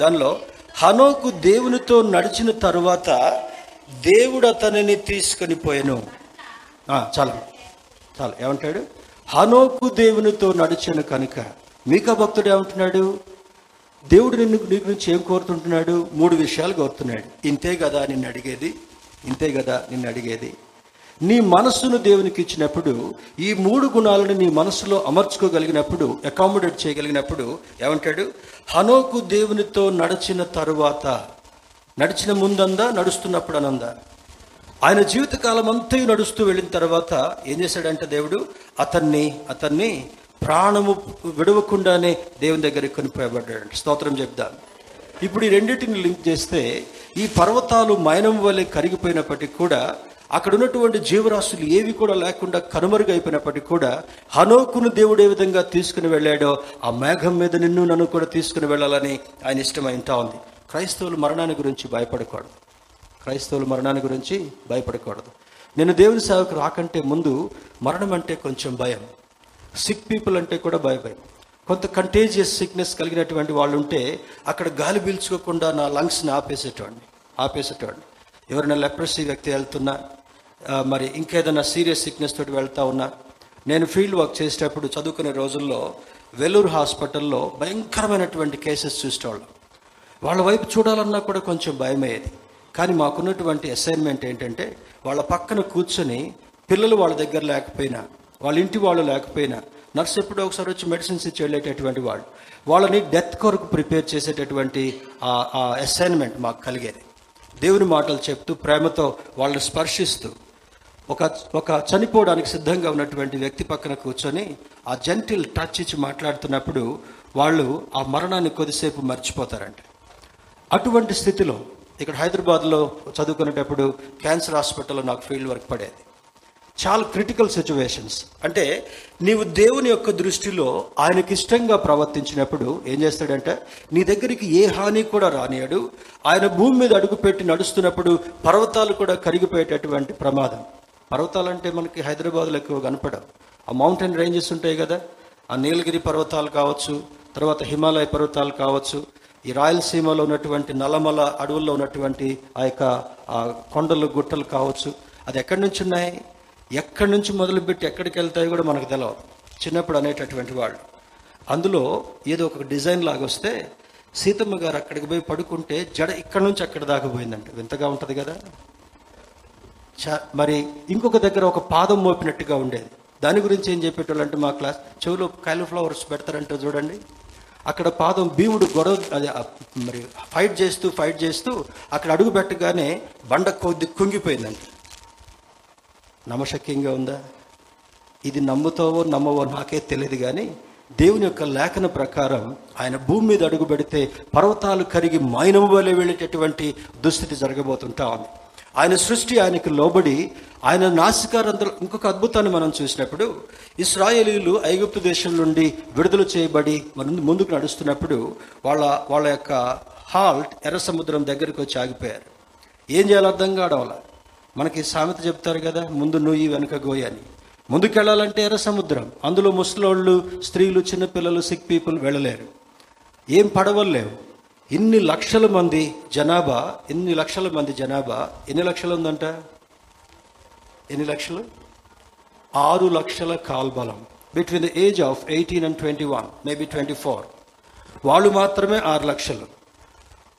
దానిలో హనోకు దేవునితో నడిచిన తరువాత దేవుడు అతనిని తీసుకొని పోయాను. చాలా. చాలా. ఏమంటాడు? హనోకు దేవునితో నడిచాను కనుక మీకా భక్తుడు ఏమంటున్నాడు? దేవుడు నిన్ను నీ గురించి ఏం కోరుతుంటున్నాడు? మూడు విషయాలు కోరుతున్నాడు. ఇంతే కదా నిన్ను అడిగేది? ఇంతే కదా నిన్ను అడిగేది? నీ మనస్సును దేవునికి ఇచ్చినప్పుడు ఈ మూడు గుణాలను నీ మనస్సులో అమర్చుకోగలిగినప్పుడు అకామిడేట్ చేయగలిగినప్పుడు ఏమంటాడు? హనోకు దేవునితో నడిచిన తరువాత నడిచిన ముందందా నడుస్తున్నప్పుడు అనందా ఆయన జీవితకాలం అంతా నడుస్తూ వెళ్ళిన తర్వాత ఏం చేశాడంటే దేవుడు అతన్ని అతన్ని ప్రాణము విడవకుండానే దేవుని దగ్గరికి కొనిపోయబడ్డాడు. స్తోత్రం చెప్దాం. ఇప్పుడు ఈ రెండింటిని లింక్ చేస్తే ఈ పర్వతాలు మైనం వలె కరిగిపోయినప్పటికీ కూడా అక్కడ ఉన్నటువంటి జీవరాశులు ఏవి కూడా లేకుండా కనుమరుగైపోయినప్పటికీ కూడా హనోకును దేవుడు ఏ విధంగా తీసుకుని వెళ్ళాడో ఆ మేఘం మీద నిన్ను నన్ను కూడా తీసుకుని వెళ్ళాలని ఆయన ఇష్టమైంటా ఉంది క్రైస్తవులు మరణాన్ని గురించి భయపడకూడదు. క్రైస్తవులు మరణాన్ని గురించి భయపడకూడదు. నేను దేవుని సేవకు రాకంటే ముందు మరణం అంటే కొంచెం భయం. సిక్ పీపుల్ అంటే కూడా భయ భయం. కొంత కంటేజియస్ సిక్నెస్ కలిగినటువంటి వాళ్ళు ఉంటే అక్కడ గాలి పీల్చుకోకుండా నా లంగ్స్ని ఆపేసేటవాడిని ఆపేసేటవాడిని ఎవరైనా లెప్రసీ వ్యక్తి వెళ్తున్నా మరి ఇంకేదైనా సీరియస్ సిక్నెస్ తోటి వెళ్తా ఉన్నా నేను ఫీల్డ్ వర్క్ చేసేటప్పుడు చదువుకునే రోజుల్లో వెల్లూరు హాస్పిటల్లో భయంకరమైనటువంటి కేసెస్ చూసేవాళ్ళం. వాళ్ళ వైపు చూడాలన్నా కూడా కొంచెం భయమయ్యేది. కానీ మాకున్నటువంటి అసైన్మెంట్ ఏంటంటే వాళ్ళ పక్కన కూర్చొని పిల్లలు వాళ్ళ దగ్గర లేకపోయినా వాళ్ళ ఇంటి వాళ్ళు లేకపోయినా నర్స్ ఎప్పుడో ఒకసారి వచ్చి మెడిసిన్స్ ఇచ్చి వెళ్ళేటటువంటి వాళ్ళు వాళ్ళని డెత్ కొరకు ప్రిపేర్ చేసేటటువంటి ఆ అసైన్మెంట్ మాకు కలిగేది. దేవుని మాటలు చెప్తూ ప్రేమతో వాళ్ళని స్పర్శిస్తూ ఒక ఒక చనిపోవడానికి సిద్ధంగా ఉన్నటువంటి వ్యక్తి పక్కన కూర్చొని ఆ జెంటిల్ టచ్ ఇచ్చి మాట్లాడుతున్నప్పుడు వాళ్ళు ఆ మరణాన్ని కొద్దిసేపు మర్చిపోతారంట. అటువంటి స్థితిలో ఇక్కడ హైదరాబాద్లో చదువుకునేటప్పుడు క్యాన్సర్ హాస్పిటల్లో నాకు ఫీల్డ్ వర్క్ పడేది. చాలా క్రిటికల్ సిచ్యువేషన్స్ అంటే నీవు దేవుని యొక్క దృష్టిలో ఆయనకి ఇష్టంగా ప్రవర్తించినప్పుడు ఏం చేస్తాడంటే నీ దగ్గరికి ఏ హాని కూడా రానియాడు. ఆయన భూమి మీద అడుగుపెట్టి నడుస్తున్నప్పుడు పర్వతాలు కూడా కరిగిపోయేటటువంటి ప్రమాదం. పర్వతాలు అంటే మనకి హైదరాబాద్లో ఎక్కువ కనపడవు. ఆ మౌంటైన్ రేంజెస్ ఉంటాయి కదా. ఆ నీలగిరి పర్వతాలు కావచ్చు తర్వాత హిమాలయ పర్వతాలు కావచ్చు ఈ రాయలసీమలో ఉన్నటువంటి నల్లమల అడవుల్లో ఉన్నటువంటి ఆ యొక్క కొండలు గుట్టలు కావచ్చు అది ఎక్కడి నుంచి ఉన్నాయి? ఎక్కడి నుంచి మొదలుపెట్టి ఎక్కడికి వెళ్తాయో కూడా మనకు తెలియదు చిన్నప్పుడు అనేటటువంటి వాళ్ళు. అందులో ఏదో ఒక డిజైన్ లాగా వస్తే సీతమ్మ గారు అక్కడికి పోయి పడుకుంటే జడ ఇక్కడ నుంచి అక్కడ దాకా పోయిందంట. వింతగా ఉంటుంది కదా? చ- మరి ఇంకొక దగ్గర ఒక పాదం మోపినట్టుగా ఉండేది. దాని గురించి ఏం చెప్పేటోళ్ళంటే మా క్లాస్ చెవిలో కాలీఫ్లవర్స్ పెడతారంటే చూడండి. అక్కడ పాదం భీముడు గొడవ అది మరి ఫైట్ చేస్తూ ఫైట్ చేస్తూ అక్కడ అడుగు పెట్టగానే బండ కొద్ది కుంగిపోయిందంట. నమ్మశక్యంగా ఉందా? ఇది నమ్ముతావో నమ్మవో నాకే తెలియదు కానీ దేవుని యొక్క లేఖన ప్రకారం ఆయన భూమి మీద అడుగు పెడితే పర్వతాలు కరిగి మైనము వలె వెళ్ళేటటువంటి దుస్థితి జరగబోతుంటా ఉంది. ఆయన సృష్టి ఆయనకు లోబడి ఆయన నాసికారంధ్ర ఇంకొక అద్భుతాన్ని మనం చూసినప్పుడు ఇస్రాయేలీలు ఐగుప్తు దేశం నుండి విడుదల చేయబడి మన ముందుకు నడుస్తున్నప్పుడు వాళ్ళ వాళ్ళ యొక్క హాల్ట్ ఎర్ర సముద్రం దగ్గరికి వచ్చి ఆగిపోయారు. ఏం చేయాలో అర్థం కావడం మనకి సామెత చెప్తారు కదా ముందు నుయ్యి వెనుక గోయి అని. ముందుకెళ్ళాలంటే ఎర్ర సముద్రం. అందులో ముసలోళ్ళు స్త్రీలు చిన్నపిల్లలు సిక్ పీపుల్ వెళ్ళలేరు. ఏం పడవలు లేవు. ఇన్ని లక్షల మంది జనాభా ఇన్ని లక్షల మంది జనాభా ఎన్ని లక్షలు ఉందంట? ఎన్ని లక్షలు? ఆరు లక్షల కాల్బలం. Between the age of eighteen and twenty one maybe twenty four వాళ్ళు మాత్రమే ఆరు లక్షలు.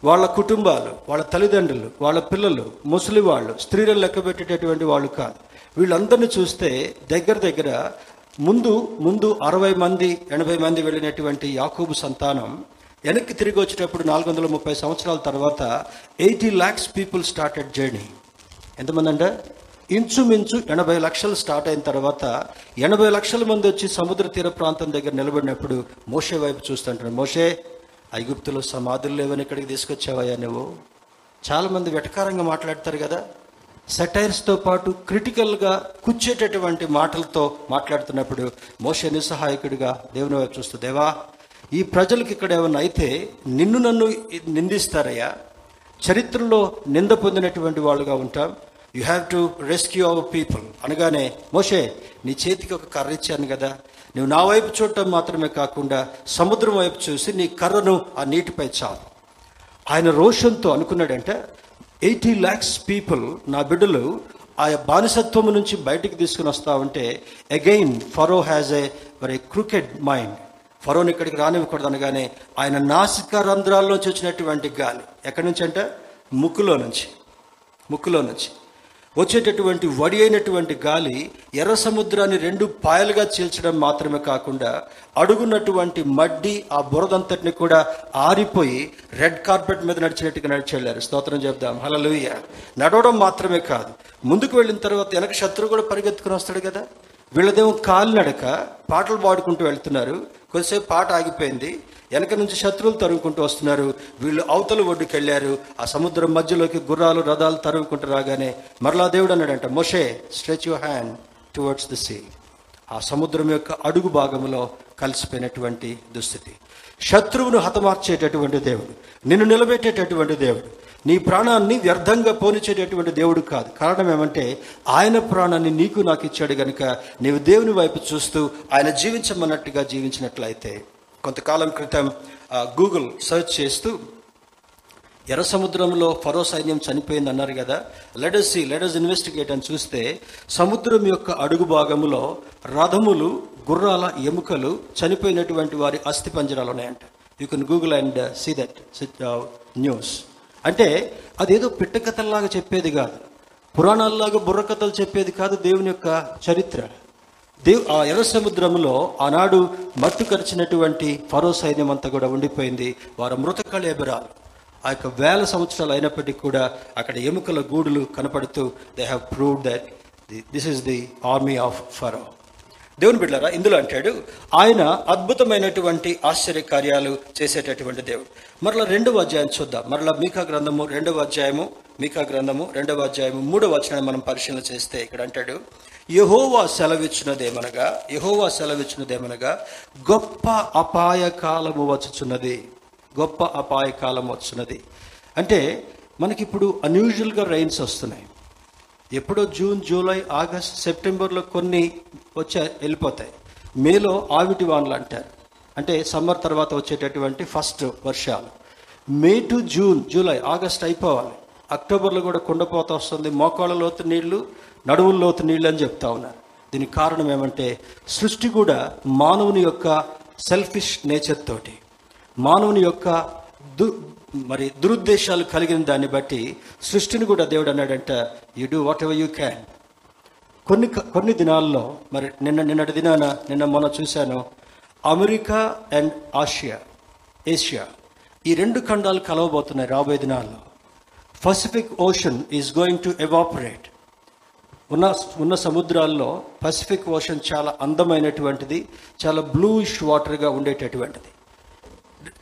వాళ్ళ కుటుంబాలు వాళ్ళ తల్లిదండ్రులు వాళ్ళ పిల్లలు ముసలి వాళ్ళు స్త్రీలను లెక్క పెట్టేటటువంటి వాళ్ళు కాదు. వీళ్ళందరినీ చూస్తే దగ్గర దగ్గర ముందు ముందు అరవై మంది ఎనభై మంది వెళ్ళినటువంటి యాకూబు సంతానం వెనక్కి తిరిగి వచ్చేటప్పుడు నాలుగు వందల ముప్పై సంవత్సరాల తర్వాత eighty lakhs people started journey ఎంతమంది అంటే? ఇంచుమించు ఎనభై లక్షలు స్టార్ట్ అయిన తర్వాత ఎనభై లక్షల మంది వచ్చి సముద్ర తీర ప్రాంతం దగ్గర నిలబడినప్పుడు మోషే వైపు చూస్తుంటాడు. మోషే ఐగుప్తులో సమాధులు లేవని ఇక్కడికి తీసుకొచ్చావయ్యా నువ్వు? చాలామంది వెటకారంగా మాట్లాడతారు కదా. సెటైర్స్తో పాటు క్రిటికల్గా కూర్చేటటువంటి మాటలతో మాట్లాడుతున్నప్పుడు మోషే నిస్సహాయకుడిగా దేవుని వైపు చూస్తూ దేవా ఈ ప్రజలకు ఇక్కడ ఏమన్నా అయితే నిన్ను నన్ను నిందిస్తారయ్యా. చరిత్రలో నింద పొందినటువంటి వాళ్ళుగా ఉంటాం. You have to rescue our people అనగానే మోషే నీ చేతికి ఒక కర్ర ఇచ్చాను కదా. నువ్వు నా వైపు చూడటం మాత్రమే కాకుండా సముద్రం వైపు చూసి నీ కర్రను ఆ నీటిపై చాలు ఆయన రోషంతో అనుకున్నాడంటే ఎయిటీ ల్యాక్స్ పీపుల్ నా బిడ్డలు ఆ బానిసత్వం నుంచి బయటికి తీసుకుని వస్తా ఉంటే again Pharaoh has a very crooked mind ఫరోని ఇక్కడికి రానివ్వకూడదు అనగానే ఆయన నాసిక రంధ్రాల్లోంచి వచ్చినటువంటి గాలి ఎక్కడి నుంచి అంటే? ముక్కులో నుంచి. ముక్కులో నుంచి. వచ్చేటటువంటి వడి అయినటువంటి గాలి ఎర్ర సముద్రాన్ని రెండు పాయలుగా చీల్చడం మాత్రమే కాకుండా అడుగున్నటువంటి మడ్డి ఆ బురదంతటిని కూడా ఆరిపోయి రెడ్ కార్పెట్ మీద నడిచినట్టుగా నడిచెళ్ళారు. స్తోత్రం చెప్దాం. హలలుయ నడవడం మాత్రమే కాదు. ముందుకు వెళ్ళిన తర్వాత వెనక శత్రువు కూడా పరిగెత్తుకుని వస్తాడు కదా? వీళ్ళదేమో కాలు నడక పాటలు పాడుకుంటూ వెళ్తున్నారు. కొద్దిసేపు పాట ఆగిపోయింది. వెనక నుంచి శత్రువులు తరుముకుంటూ వస్తున్నారు. వీళ్ళు అవతల ఒడ్డుకు వెళ్ళారు. ఆ సముద్రం మధ్యలోకి గుర్రాలు రథాలు తరుముకుంటూ రాగానే మరలా దేవుడు అన్నాడంట మొషే stretch your hand towards the sea. ఆ సముద్రం యొక్క అడుగు భాగంలో కలిసిపోయినటువంటి దుస్థితి. శత్రువును హతమార్చేటటువంటి దేవుడు నిన్ను నిలబెట్టేటటువంటి దేవుడు నీ ప్రాణాన్ని వ్యర్థంగా పోనిచేటటువంటి దేవుడు కాదు. కారణం ఏమంటే ఆయన ప్రాణాన్ని నీకు నాకు ఇచ్చాడు గనుక నీవు దేవుని వైపు చూస్తూ ఆయన జీవించమన్నట్టుగా జీవించినట్లయితే కొంతకాలం క్రితం గూగుల్ సెర్చ్ చేస్తూ ఎర్ర సముద్రంలో ఫరో సైన్యం చనిపోయింది అన్నారు కదా. లెడస్ సి లెడస్ ఇన్వెస్టిగేట్ అని చూస్తే సముద్రం యొక్క అడుగు భాగంలో రథములు గుర్రాల ఎముకలు చనిపోయినటువంటి వారి అస్థి పంజరాలు ఉన్నాయంట. You can Google and see that news అంటే అదేదో పిట్టకథల్లాగా చెప్పేది కాదు. పురాణాల్లాగా బుర్రకథలు చెప్పేది కాదు దేవుని యొక్క చరిత్ర. దేవు ఆ ఎర్ర సముద్రంలో ఆనాడు మట్టు కరిచినటువంటి ఫరో సైన్యం అంతా కూడా ఉండిపోయింది. వారు మృతకళేబరాలు. ఆ యొక్క వేల సంవత్సరాలు అయినప్పటికీ కూడా అక్కడ ఎముకల గూడులు కనపడుతూ they have proved that this is the army of Pharaoh దేవుని బిడ్డారా ఇందులో అంటాడు ఆయన అద్భుతమైనటువంటి ఆశ్చర్య కార్యాలు చేసేటటువంటి దేవుడు. మరలా రెండవ అధ్యాయం చూద్దాం. మరలా మీకా గ్రంథము రెండవ అధ్యాయము మీకా గ్రంథము రెండవ అధ్యాయము మూడవ వచనాన్ని మనం పరిశీలన చేస్తే ఇక్కడ అంటాడు యహోవా సెలవిచ్చినదేమనగా యహోవా సెలవిచ్చినదేమనగా గొప్ప అపాయకాలము వచ్చుచున్నది. గొప్ప అపాయకాలం వచ్చున్నది అంటే మనకిప్పుడు అన్యూజువల్గా రైన్స్ వస్తున్నాయి. ఎప్పుడో జూన్ జూలై ఆగస్ట్ సెప్టెంబర్లో కొన్ని వచ్చే వెళ్ళిపోతాయి. మేలో ఆవిటి వానలు అంటారు. అంటే సమ్మర్ తర్వాత వచ్చేటటువంటి ఫస్ట్ వర్షాలు. May to June July August అయిపోవాలి. అక్టోబర్లో కూడా కుండపోత వస్తుంది మోకాళ్ళ లోతు నీళ్ళు నడువుల లోతు నీళ్ళు అని చెప్తా ఉన్నారు. దీనికి కారణం ఏమంటే సృష్టి కూడా మానవుని యొక్క సెల్ఫిష్ నేచర్ తోటి. మానవుని యొక్క దు మరి దురుద్దేశాలు కలిగిన దాన్ని బట్టి సృష్టిని కూడా దేవుడు అన్నాడంట you do whatever you can కొన్ని కొన్ని దినాల్లో మరి నిన్న నిన్నటి దినాన నిన్న మొన్న చూశాను అమెరికా అండ్ ఆసియా ఏషియా ఈ రెండు ఖండాలు కలవబోతున్నాయి రాబోయే దినాల్లో. Pacific Ocean is going to evaporate ఉన్న ఉన్న సముద్రాల్లో పసిఫిక్ ఓషన్ చాలా అందమైనటువంటిది చాలా బ్లూయిష్ వాటర్గా ఉండేటటువంటిది.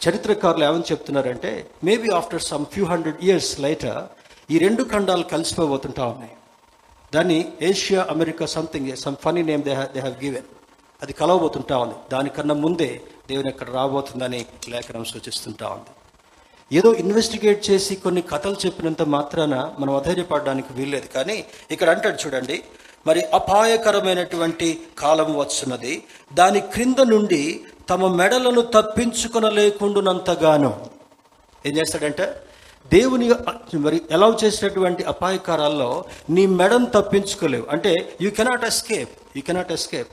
చరిత్రకారులు ఏమని చెప్తున్నారంటే maybe after some few hundred years later ఈ రెండు ఖండాలు కలిసిపోబోతుంటా ఉన్నాయి. దాన్ని Asia America something some funny name they they have given అది కలవబోతుంటా ఉంది. దానికన్నా ముందే దేవుని అక్కడ రాబోతుందని లేఖనం సూచిస్తుంటా ఉంది. ఏదో ఇన్వెస్టిగేట్ చేసి కొన్ని కథలు చెప్పినంత మాత్రాన మనం అధైర్యపడడానికి వీల్లేదు. కానీ ఇక్కడ అంటాడు చూడండి మరి అపాయకరమైనటువంటి కాలం వస్తున్నది దాని క్రింద నుండి తమ మెడలను తప్పించుకొనలేకుండునంతగాను. ఏం చేస్తాడంటే దేవుని మరి ఎలా చేసినటువంటి అపాయకారాల్లో నీ మెడను తప్పించుకోలేవు. అంటే you cannot escape you cannot escape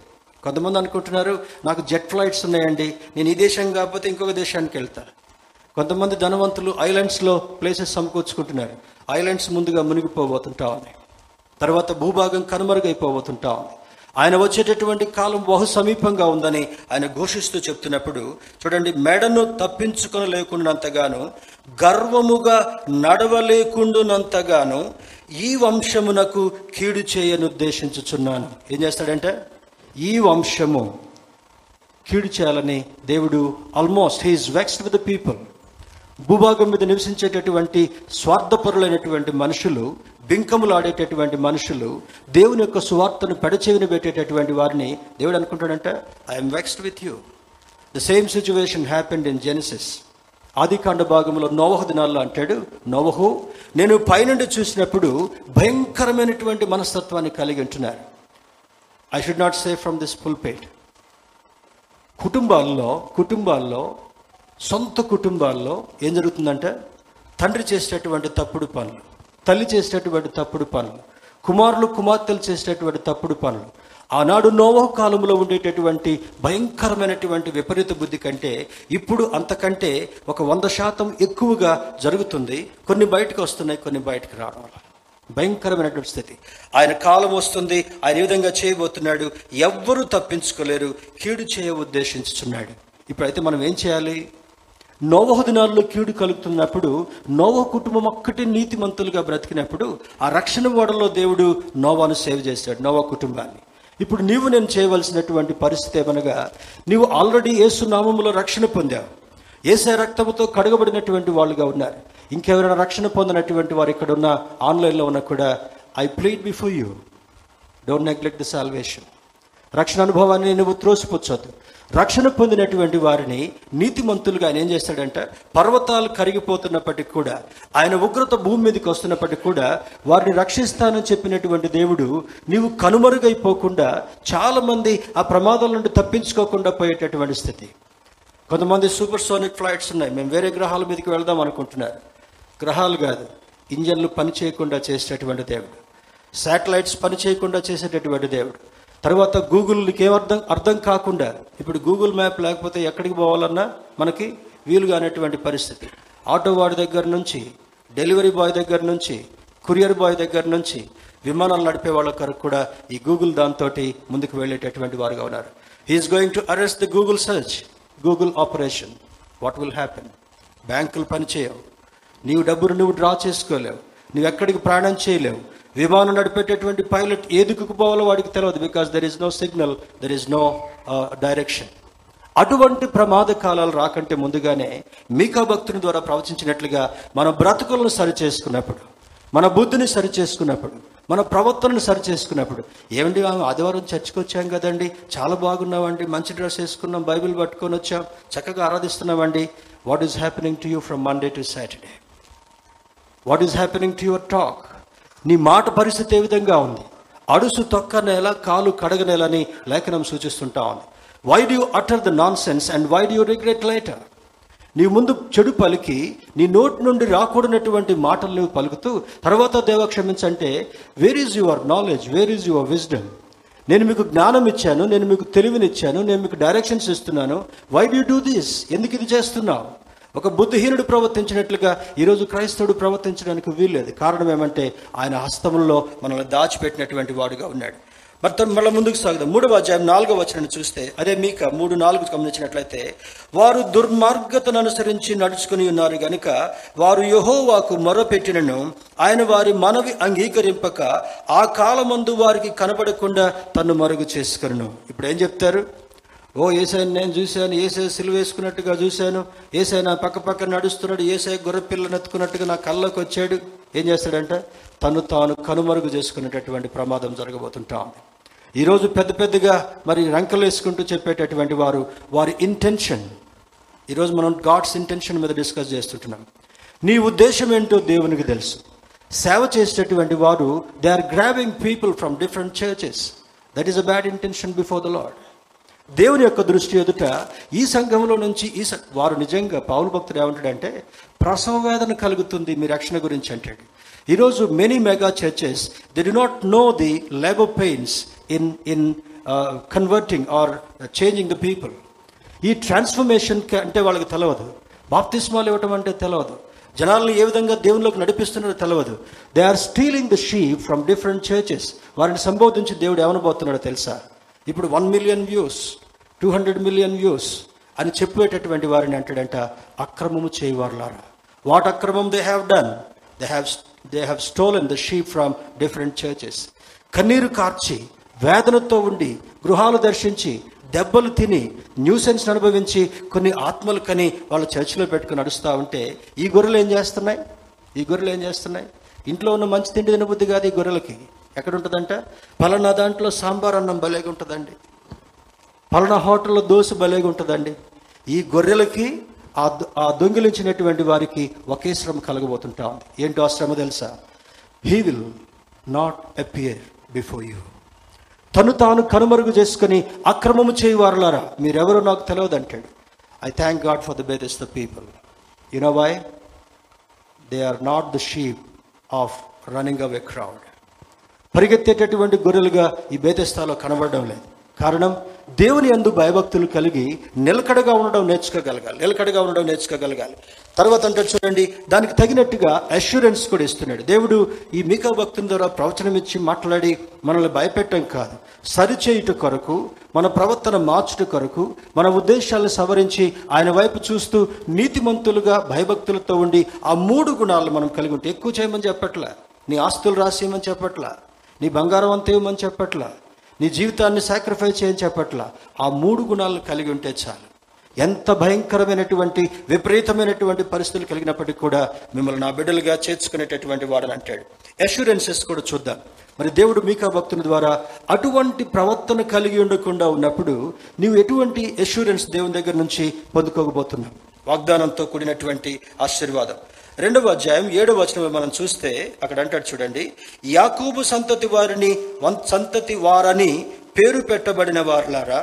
కొంతమంది అనుకుంటున్నారు నాకు జెట్ ఫ్లైట్స్ ఉన్నాయండి నేను ఈ దేశం కాకపోతే ఇంకొక దేశానికి వెళ్తా. కొంతమంది ధనవంతులు ఐలాండ్స్లో ప్లేసెస్ సమకూర్చుకుంటున్నారు. ఐలాండ్స్ ముందుగా మునిగిపోబోతుంటా ఉన్నాయి తర్వాత భూభాగం కనుమరుగైపోబోతుంటా ఉంది ఆయన వచ్చేటటువంటి కాలం బహు సమీపంగా ఉందని ఆయన ఘోషిస్తూ చెప్తున్నప్పుడు చూడండి మెడను తప్పించుకొని లేకుండానంతగాను గర్వముగా నడవలేకుండునంతగాను ఈ వంశమునకు కీడు చేయను ఉద్దేశించుచున్నాను. ఏం చేస్తాడంటే ఈ వంశము కీడు చేయాలని దేవుడు almost he's vexed with the people భూభాగం మీద నివసించేటటువంటి స్వార్థపరులైనటువంటి మనుషులు బింకములాడేటటువంటి మనుషులు దేవుని యొక్క సువార్తను పెడచెవిన పెట్టేటటువంటి వారిని దేవుడు అనుకుంటాడంటే I'm vexed with you the same situation happened in Genesis ఆదికాండ భాగంలో నోవహ దినాల్లో అంటాడు నోవహు నేను పైనుండి చూసినప్పుడు భయంకరమైనటువంటి మనస్తత్వాన్ని కలిగి ఉంటున్నారు. I should not say from this pulpit కుటుంబాల్లో కుటుంబాల్లో సొంత కుటుంబాల్లో ఏం జరుగుతుందంటే? తండ్రి చేసేటటువంటి తప్పుడు పనులు. తల్లి చేసేటటువంటి తప్పుడు పనులు కుమారులు కుమార్తెలు చేసేటటువంటి తప్పుడు పనులు ఆనాడు నోవో కాలంలో ఉండేటటువంటి భయంకరమైనటువంటి విపరీత బుద్ధి కంటే ఇప్పుడు అంతకంటే ఒక వంద శాతం ఎక్కువగా జరుగుతుంది. కొన్ని బయటకు వస్తున్నాయి కొన్ని బయటకు రావడం వల్ల. భయంకరమైనటువంటి స్థితి. ఆయన కాలం వస్తుంది ఆయన ఈ విధంగా చేయబోతున్నాడు ఎవ్వరూ తప్పించుకోలేరు కీడు చేయ ఉద్దేశించుచున్నాడు. ఇప్పుడైతే మనం ఏం చేయాలి? నోవహ దినాల్లో కీడు కలుగుతున్నప్పుడు నోవ కుటుంబం ఒక్కటి నీతిమంతులుగా బ్రతికినప్పుడు ఆ రక్షణ ఓడలో దేవుడు నోవాను సేవ్ చేశాడు నోవా కుటుంబాన్ని. ఇప్పుడు నీవు నేను చేయవలసినటువంటి పరిస్థితి ఏమనగా నీవు ఆల్రెడీ యేసు నామములో రక్షణ పొందావు. ఏసే రక్తముతో కడగబడినటువంటి వాళ్ళుగా ఉన్నారు. ఇంకెవరైనా రక్షణ పొందినటువంటి వారు ఇక్కడ ఉన్న ఆన్లైన్లో ఉన్నా కూడా I plead before you don't neglect the salvation రక్షణ అనుభవాన్ని నువ్వు త్రోసిపుచ్చొద్దు. రక్షణ పొందినటువంటి వారిని నీతిమంతులుగా ఆయన ఏం చేస్తాడంటే? పర్వతాలు కరిగిపోతున్నప్పటికి కూడా ఆయన ఉగ్రత భూమి మీదకి వస్తున్నప్పటికి కూడా వారిని రక్షిస్తానని చెప్పినటువంటి దేవుడు నీవు కనుమరుగైపోకుండా చాలామంది ఆ ప్రమాదాల నుండి తప్పించుకోకుండా పోయేటటువంటి స్థితి. కొంతమంది సూపర్ సోనిక్ ఫ్లైట్స్ ఉన్నాయి. మేము వేరే గ్రహాల మీదకి వెళ్దాం అనుకుంటున్నారు. గ్రహాలు కాదు ఇంజన్లు పని చేయకుండా చేసేటటువంటి దేవుడు. శాటిలైట్స్ పని చేయకుండా చేసేటటువంటి దేవుడు. తర్వాత గూగుల్కి ఏం అర్థం అర్థం కాకుండా ఇప్పుడు గూగుల్ మ్యాప్ లేకపోతే ఎక్కడికి పోవాలన్నా మనకి వీలు కానటువంటి పరిస్థితి. ఆటో వాడి దగ్గర నుంచి డెలివరీ బాయ్ దగ్గర నుంచి కొరియర్ బాయ్ దగ్గర నుంచి విమానాలు నడిపే వాళ్ళ కొరకు కూడా ఈ గూగుల్ దాంతో ముందుకు వెళ్ళేటటువంటి వారుగా ఉన్నారు. He is going to arrest the Google search Google operation what will happen బ్యాంకులు పనిచేయవు. నీవు డబ్బులు నువ్వు డ్రా చేసుకోలేవు. నువ్వు ఎక్కడికి ప్రయాణం చేయలేవు. విమానం నడిపేటటువంటి పైలట్ ఏ దిక్కుకు పోవాలో వాడికి తెలియదు because there is no signal there is no direction అటువంటి ప్రమాద కాలాలు రాకంటే ముందుగానే మీకా భక్తుని ద్వారా ప్రవచించినట్లుగా మన బ్రతుకులను సరి చేసుకున్నప్పుడు మన బుద్ధిని సరి చేసుకున్నప్పుడు మన ప్రవర్తనను సరి చేసుకున్నప్పుడు ఏమండి ఆదివారం చర్చికి వచ్చాం కదండి చాలా బాగున్నామండి మంచి డ్రెస్ వేసుకున్నాం బైబిల్ పట్టుకొని వచ్చాం చక్కగా ఆరాధిస్తున్నామండి. What is happening to you from Monday to Saturday what is happening to your talk నీ మాట పరిస్థితి ఏ విధంగా ఉంది? అడుసు తొక్క నేల కాలు కడగనేలని లేఖనం సూచిస్తుంటా ఉంది. Why do utter the nonsense and why do regret later నీ ముందు చెడు పలికి నీ నోటి నుండి రాకూడనటువంటి మాటలు నువ్వు పలుకుతూ తర్వాత దేవ క్షమించంటే where is your knowledge where is your wisdom నేను మీకు జ్ఞానం ఇచ్చాను నేను మీకు తెలివినిచ్చాను నేను మీకు డైరెక్షన్స్ ఇస్తున్నాను. వై డూ డూ దిస్ ఎందుకు ఇది చేస్తున్నావు? ఒక బుద్ధిహీనుడు ప్రవర్తించినట్లుగా ఈరోజు క్రైస్తవుడు ప్రవర్తించడానికి వీల్లేదు. కారణం ఏమంటే ఆయన హస్తంలో మనల్ని దాచిపెట్టినటువంటి వాడుగా ఉన్నాడు. మరి మళ్ళీ ముందుకు సాగుదాం. మూడవ అధ్యాయం నాలుగవ వచనం చూస్తే అదే మీక మూడు నాలుగు గమనించినట్లయితే వారు దుర్మార్గతను అనుసరించి నడుచుకుని ఉన్నారు గనుక వారు యహోవాకు మొరపెట్టినను ఆయన వారి మనవి అంగీకరింపక ఆ కాలమందు వారికి కనబడకుండా తను మరుగు చేసుకును. ఇప్పుడు ఏం చెప్తారు? ఓ ఏసైని నేను చూశాను ఏసై సిలువ వేసుకున్నట్టుగా చూశాను. ఏసై నా పక్క పక్క నడుస్తున్నాడు ఏసై గొర్రె ఎత్తుకున్నట్టుగా నా కళ్ళకు వచ్చాడు. ఏం చేస్తాడంటే? తను తాను కనుమరుగు చేసుకునేటటువంటి ప్రమాదం జరగబోతుంటా ఈరోజు పెద్ద పెద్దగా మరి రంకలు వేసుకుంటూ చెప్పేటటువంటి వారు వారి ఇంటెన్షన్ ఈరోజు మనం గాడ్స్ ఇంటెన్షన్ మీద డిస్కస్ చేస్తుంటున్నాం. నీ ఉద్దేశం ఏంటో దేవునికి తెలుసు. సేవ చేసేటటువంటి వారు they are grabbing people from different churches that is a bad intention before the lord దేవుని యొక్క దృష్టి ఎదుట ఈ సంఘంలో నుంచి ఈ వారు నిజంగా పావులు భక్తుడు ఏమంటాడంటే ప్రసవ వేదన కలుగుతుంది మీ రక్షణ గురించి అంటాడు. ఈరోజు many mega churches they did not know the labour pains in in converting or changing the people ఈ ట్రాన్స్ఫర్మేషన్ అంటే వాళ్ళకి తెలియదు బాప్తిస్మాలు ఇవ్వటం అంటే తెలియదు జనాలను ఏ విధంగా దేవునిలోకి నడిపిస్తున్నారో తెలియదు they are stealing the sheep from different churches వారిని సంబోధించి దేవుడు ఏమనబోతున్నాడో తెలుసా? ఇప్పుడు one million views two hundred million views అని చెప్పేటటువంటి వారిని అంటాడంట అక్రమము చేయవారులారా. వాట్ అక్రమం they have done they have they have stolen the sheep from different churches కన్నీరు కార్చి వేదనతో ఉండి గృహాలు దర్శించి దెబ్బలు తిని న్యూసెన్స్ అనుభవించి కొన్ని ఆత్మలు కని వాళ్ళ చర్చిలో పెట్టుకుని నడుస్తూ ఉంటే ఈ గొర్రెలు ఏం చేస్తున్నాయి? ఈ గొర్రెలు ఏం చేస్తున్నాయి? ఇంట్లో ఉన్న మంచి తిండి తినబుద్ధి కాదు ఈ గొర్రెలకి. ఎక్కడుంటుందంట? పలానా దాంట్లో సాంబార్ అన్నం భలేగా ఉంటుందండి. పలానా హోటల్లో దోశ భలేగా ఉంటుందండి. ఈ గొర్రెలకి ఆ దొ- ఆ దొంగిలించినటువంటి వారికి ఒకే శ్రమ కలగబోతుంటా ఉంది. ఏంటో ఆ శ్రమ తెలుసా? He will not appear before you తను తాను కనుమరుగు చేసుకుని అక్రమము చేయవారులారా మీరెవరో నాకు తెలియదు అంటాడు. I thank God for the Bethesda the people you know why they are not the sheep of running away crowd పరిగెత్తేటటువంటి గొర్రెలుగా ఈ బేతస్థాలో కనబడడం లేదు. కారణం దేవుని అందు భయభక్తులు కలిగి నిలకడగా ఉండడం నేర్చుకోగలగాలి. నిలకడగా ఉండడం నేర్చుకోగలగాలి. తర్వాత అంటే చూడండి దానికి తగినట్టుగా అష్యూరెన్స్ కూడా ఇస్తున్నాడు. దేవుడు ఈ మీక భక్తుల ద్వారా ప్రవచనం ఇచ్చి మాట్లాడి మనల్ని భయపెట్టడం కాదు. సరిచేయుట కొరకు మన ప్రవర్తన మార్చుట కొరకు మన ఉద్దేశాలను సవరించి ఆయన వైపు చూస్తూ నీతిమంతులుగా భయభక్తులతో ఉండి ఆ మూడు గుణాలు మనం కలిగి ఉంటే ఎక్కువ చేయమని చెప్పట్లే? నీ ఆస్తులు రాసేయమని చెప్పట్లా? నీ బంగారం అంత ఇవ్వమని చెప్పట్లా? నీ జీవితాన్ని సాక్రిఫైస్ చేయని చెప్పట్లా? ఆ మూడు గుణాలను కలిగి ఉంటే చాలు. ఎంత భయంకరమైనటువంటి విపరీతమైనటువంటి పరిస్థితులు కలిగినప్పటికీ కూడా మిమ్మల్ని నా బిడ్డలుగా చేర్చుకునేటటువంటి వాడని అంటాడు. అష్యూరెన్సెస్ కూడా చూద్దాం. మరి దేవుడు మీకా భక్తుని ద్వారా అటువంటి ప్రవర్తన కలిగి ఉండకుండా ఉన్నప్పుడు నీవు ఎటువంటి అష్యూరెన్స్ దేవుని దగ్గర నుంచి పొందుకోకపోతున్నావు? వాగ్దానంతో కూడినటువంటి ఆశీర్వాదం. రెండవ అధ్యాయం ఏడవ వచనం మనం చూస్తే అక్కడ అంటాడు చూడండి యాకూబు సంతతి వారిని వన్- సంతతి వారని పేరు పెట్టబడిన వారులారా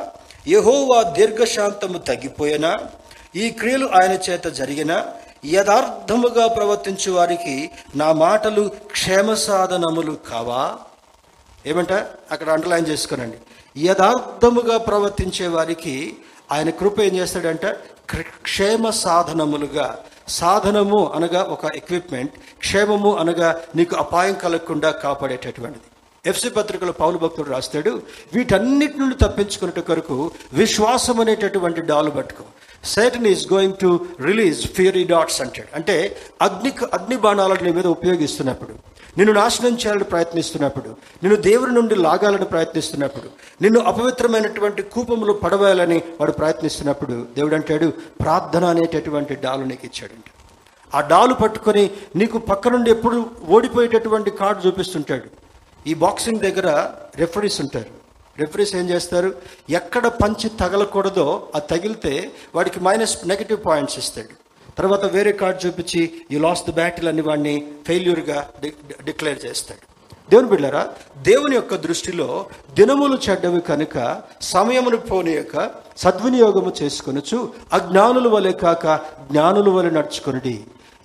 యహోవా దీర్ఘశాంతము తగ్గిపోయినా ఈ క్రియలు ఆయన చేత జరిగిన యథార్థముగా ప్రవర్తించు వారికి నా మాటలు క్షేమ సాధనములు కావా? ఏమంట? అక్కడ అండర్లైన్ చేసుకోనండి. యథార్థముగా ప్రవర్తించే వారికి ఆయన కృప ఏం చేస్తాడంట? క్షేమ సాధనములుగా సాధనము అనగా ఒక ఎక్విప్మెంట్ క్షేమము అనగా నీకు అపాయం కలగకుండా కాపాడేటటువంటిది. ఎఫ్సి పత్రికలో పౌలు భక్తుడు రాస్తాడు వీటన్నిటి నుండి తప్పించుకున్నట్టు కొరకు విశ్వాసం అనేటటువంటి డాలు పట్టుకో. Satan is going to release fiery darts అంటాడు. అంటే అగ్ని అగ్ని బాణాలను నీ మీద ఉపయోగిస్తున్నప్పుడు. నిన్ను నాశనం చేయాలని ప్రయత్నిస్తున్నప్పుడు నిన్ను దేవుని నుండి లాగాలని ప్రయత్నిస్తున్నప్పుడు నిన్ను అపవిత్రమైనటువంటి కూపములు పడవేయాలని వాడు ప్రయత్నిస్తున్నప్పుడు దేవుడు అంటాడు ప్రార్థన అనేటటువంటి డాలు నీకు ఇచ్చాడంట. ఆ డాలు పట్టుకొని నీకు పక్క నుండి ఎప్పుడు ఓడిపోయేటటువంటి కార్డు చూపిస్తుంటాడు. ఈ బాక్సింగ్ దగ్గర రెఫరీస్ ఉంటారు. రెఫరీస్ ఏం చేస్తారు? ఎక్కడ పంచి తగలకూడదో అది తగిలితే వాడికి మైనస్ నెగిటివ్ పాయింట్స్ ఇస్తాడు. తర్వాత వేరే కార్డు చూపించి ఈ లాస్ ద బ్యాటిల్ అని వాడిని ఫెయిల్యూర్గా డిక్లేర్ చేస్తాడు. దేవుని బిడ్డారా దేవుని యొక్క దృష్టిలో దినములు చెడ్డవి కనుక సమయమును పోనీయక సద్వినియోగము చేసుకొనొచ్చు అజ్ఞానుల వలె కాక జ్ఞానుల వలె నడుచుకొనిడి.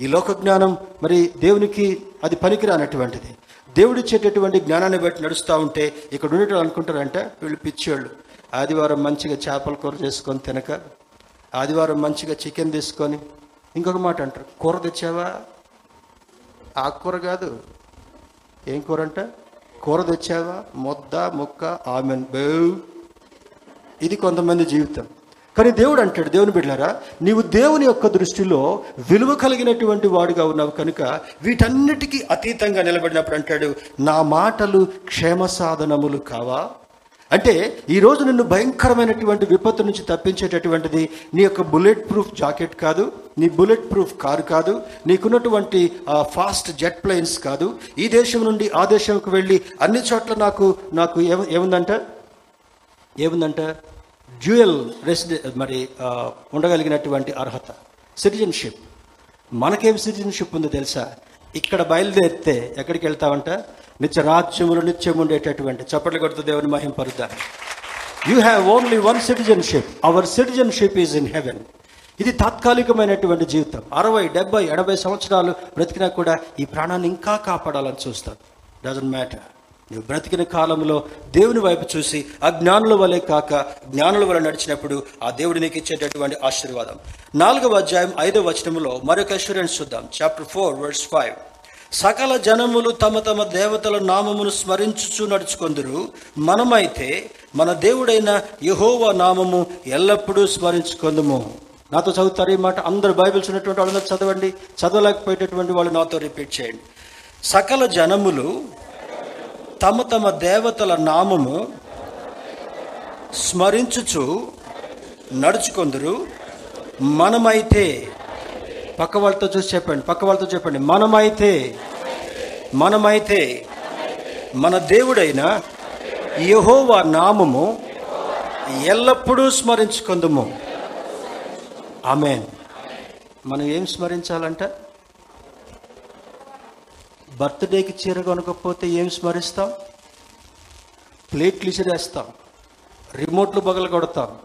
ఈ లోక జ్ఞానం మరి దేవునికి అది పనికిరానటువంటిది. దేవుడిచ్చేటటువంటి జ్ఞానాన్ని బట్టి నడుస్తూ ఉంటే ఇక్కడ ఉండేటోళ్ళు అనుకుంటారంటే వీళ్ళు పిచ్చేళ్ళు ఆదివారం మంచిగా చేపల కూర చేసుకొని తినక ఆదివారం మంచిగా చికెన్ తీసుకొని ఇంకొక మాట అంటారు. కూర తెచ్చావా? ఆకుకూర కాదు. ఏం కూర అంట? కూర తెచ్చావా? మొద్ద ముక్క ఆమెన్. బేవ్ ఇది కొంతమంది జీవితం. కానీ దేవుడు అంటాడు దేవుని బిడ్డారా నీవు దేవుని యొక్క దృష్టిలో విలువ కలిగినటువంటి వాడుగా ఉన్నావు కనుక వీటన్నిటికీ అతీతంగా నిలబడినప్పుడు అంటాడు నా మాటలు క్షేమ సాధనములు కావా? అంటే ఈరోజు నిన్ను భయంకరమైనటువంటి విపత్తు నుంచి తప్పించేటటువంటిది నీ యొక్క బుల్లెట్ ప్రూఫ్ జాకెట్ కాదు నీ బుల్లెట్ ప్రూఫ్ కారు కాదు నీకున్నటువంటి ఫాస్ట్ జెట్ ప్లేన్స్ కాదు. ఈ దేశం నుండి ఆ దేశంకు వెళ్ళి అన్ని చోట్ల నాకు నాకు ఏముందంట? ఏముందంట? డ్యూయల్ రెసిడె మరి ఉండగలిగినటువంటి అర్హత. సిటిజన్షిప్. మనకేం సిటిజన్షిప్ ఉందో తెలుసా? ఇక్కడ బయలుదేరితే ఎక్కడికి వెళ్తావంట? నిత్య రాజ్యములు నిత్యం ఉండేటటువంటి చప్పట్లు కొడుతూ దేవుని మహింపరుద్దా. You have only one citizenship our citizenship is in heaven ఇది తాత్కాలికమైనటువంటి జీవితం. అరవై డెబ్బై ఎనభై సంవత్సరాలు బ్రతికినా కూడా ఈ ప్రాణాన్ని ఇంకా కాపాడాలని చూస్తాం. డజంట్ మ్యాటర్ నువ్వు బ్రతికిన కాలంలో దేవుని వైపు చూసి అజ్ఞానుల వలె కాక జ్ఞానుల వలె నడిచినప్పుడు ఆ దేవుడు నీకు ఇచ్చేటటువంటి ఆశీర్వాదం. నాలుగవ అధ్యాయం ఐదవ వచనములో మరొక అష్యూరెన్స్ చూద్దాం. చాప్టర్ ఫోర్ వర్స్ ఫైవ్ సకల జనములు తమ తమ దేవతల నామమును స్మరించుచు నడుచుకొందురు. మనమైతే మన దేవుడైన యహోవ నామము ఎల్లప్పుడూ స్మరించుకొందుము. నాతో చదువుతారు ఈ మాట. అందరు బైబిల్స్ ఉన్నటువంటి వాళ్ళందరూ చదవండి. చదవలేకపోయేటటువంటి వాళ్ళు నాతో రిపీట్ చేయండి. సకల జనములు తమ తమ దేవతల నామము స్మరించుచు నడుచుకొందురు. మనమైతే పక్క వాళ్ళతో చూసి చెప్పండి పక్క వాళ్ళతో చెప్పండి. మనమైతే మనమైతే మన దేవుడైన యహోవా నామము ఎల్లప్పుడూ స్మరించుకుందుము. ఆమెన్. మనం ఏం స్మరించాలంట? బర్త్డేకి చీర కొనకపోతే ఏం స్మరిస్తాం? ప్లేట్లు ఇసిరేస్తాం. రిమోట్లు బగలు కొడతాం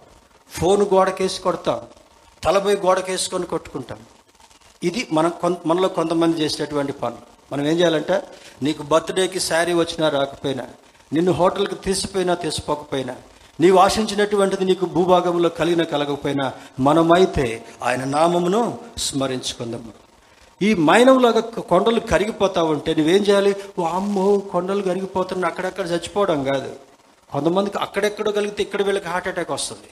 ఫోన్ గోడకేసి కొడతాం. తలపై గోడకేసుకొని కొట్టుకుంటాం. ఇది మనం కొంత మనలో కొంతమంది చేసేటటువంటి పనులు మనం ఏం చేయాలంటే నీకు బర్త్డేకి శారీ వచ్చినా రాకపోయినా నిన్ను హోటల్కి తీసిపోయినా తీసిపోకపోయినా నీవు ఆశించినటువంటిది నీకు భూభాగంలో కలిగిన కలగకపోయినా మనమైతే ఆయన నామమును స్మరించుకుందాము ఈ మైనంలాగా కొండలు కరిగిపోతా ఉంటే నువ్వేం చేయాలి? ఓ అమ్మో కొండలు కరిగిపోతున్నా అక్కడక్కడ చచ్చిపోవడం కాదు. కొంతమందికి అక్కడెక్కడో కలిగితే ఇక్కడ వీళ్ళకి హార్ట్ అటాక్ వస్తుంది.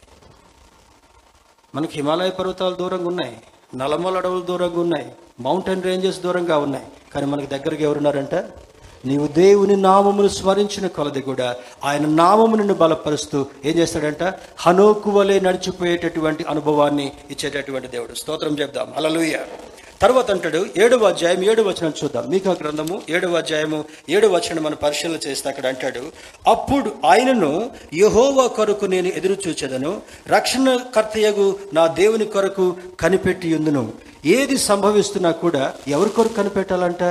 మనకి హిమాలయ పర్వతాలు దూరంగా ఉన్నాయి. నలమల అడవులు దూరంగా ఉన్నాయి. మౌంటైన్ రేంజెస్ దూరంగా ఉన్నాయి. కానీ మనకి దగ్గరికి ఎవరున్నారంట? నీవు దేవుని నామమును స్మరించిన కొలది కూడా ఆయన నామమును బలపరుస్తూ ఏం చేస్తాడంట? హనోకు వలె నడిచిపోయేటటువంటి అనుభవాన్ని ఇచ్చేటటువంటి దేవుడు. స్తోత్రం చెప్దాం. అలలుయ తర్వాత అంటాడు ఏడవ అధ్యాయం ఏడు వచనం చూద్దాం. మీకు గ్రంథము ఏడవ అధ్యాయము ఏడు వచనం మనం పరిశీలన చేస్తే అక్కడ అంటాడు అప్పుడు ఆయనను యహోవా కొరకు నేను ఎదురు రక్షణ రక్షణకర్తయగు నా దేవుని కొరకు కనిపెట్టి ఉందును ఏది సంభవిస్తున్నా కూడా ఎవరి కొరకు కనిపెట్టాలంట?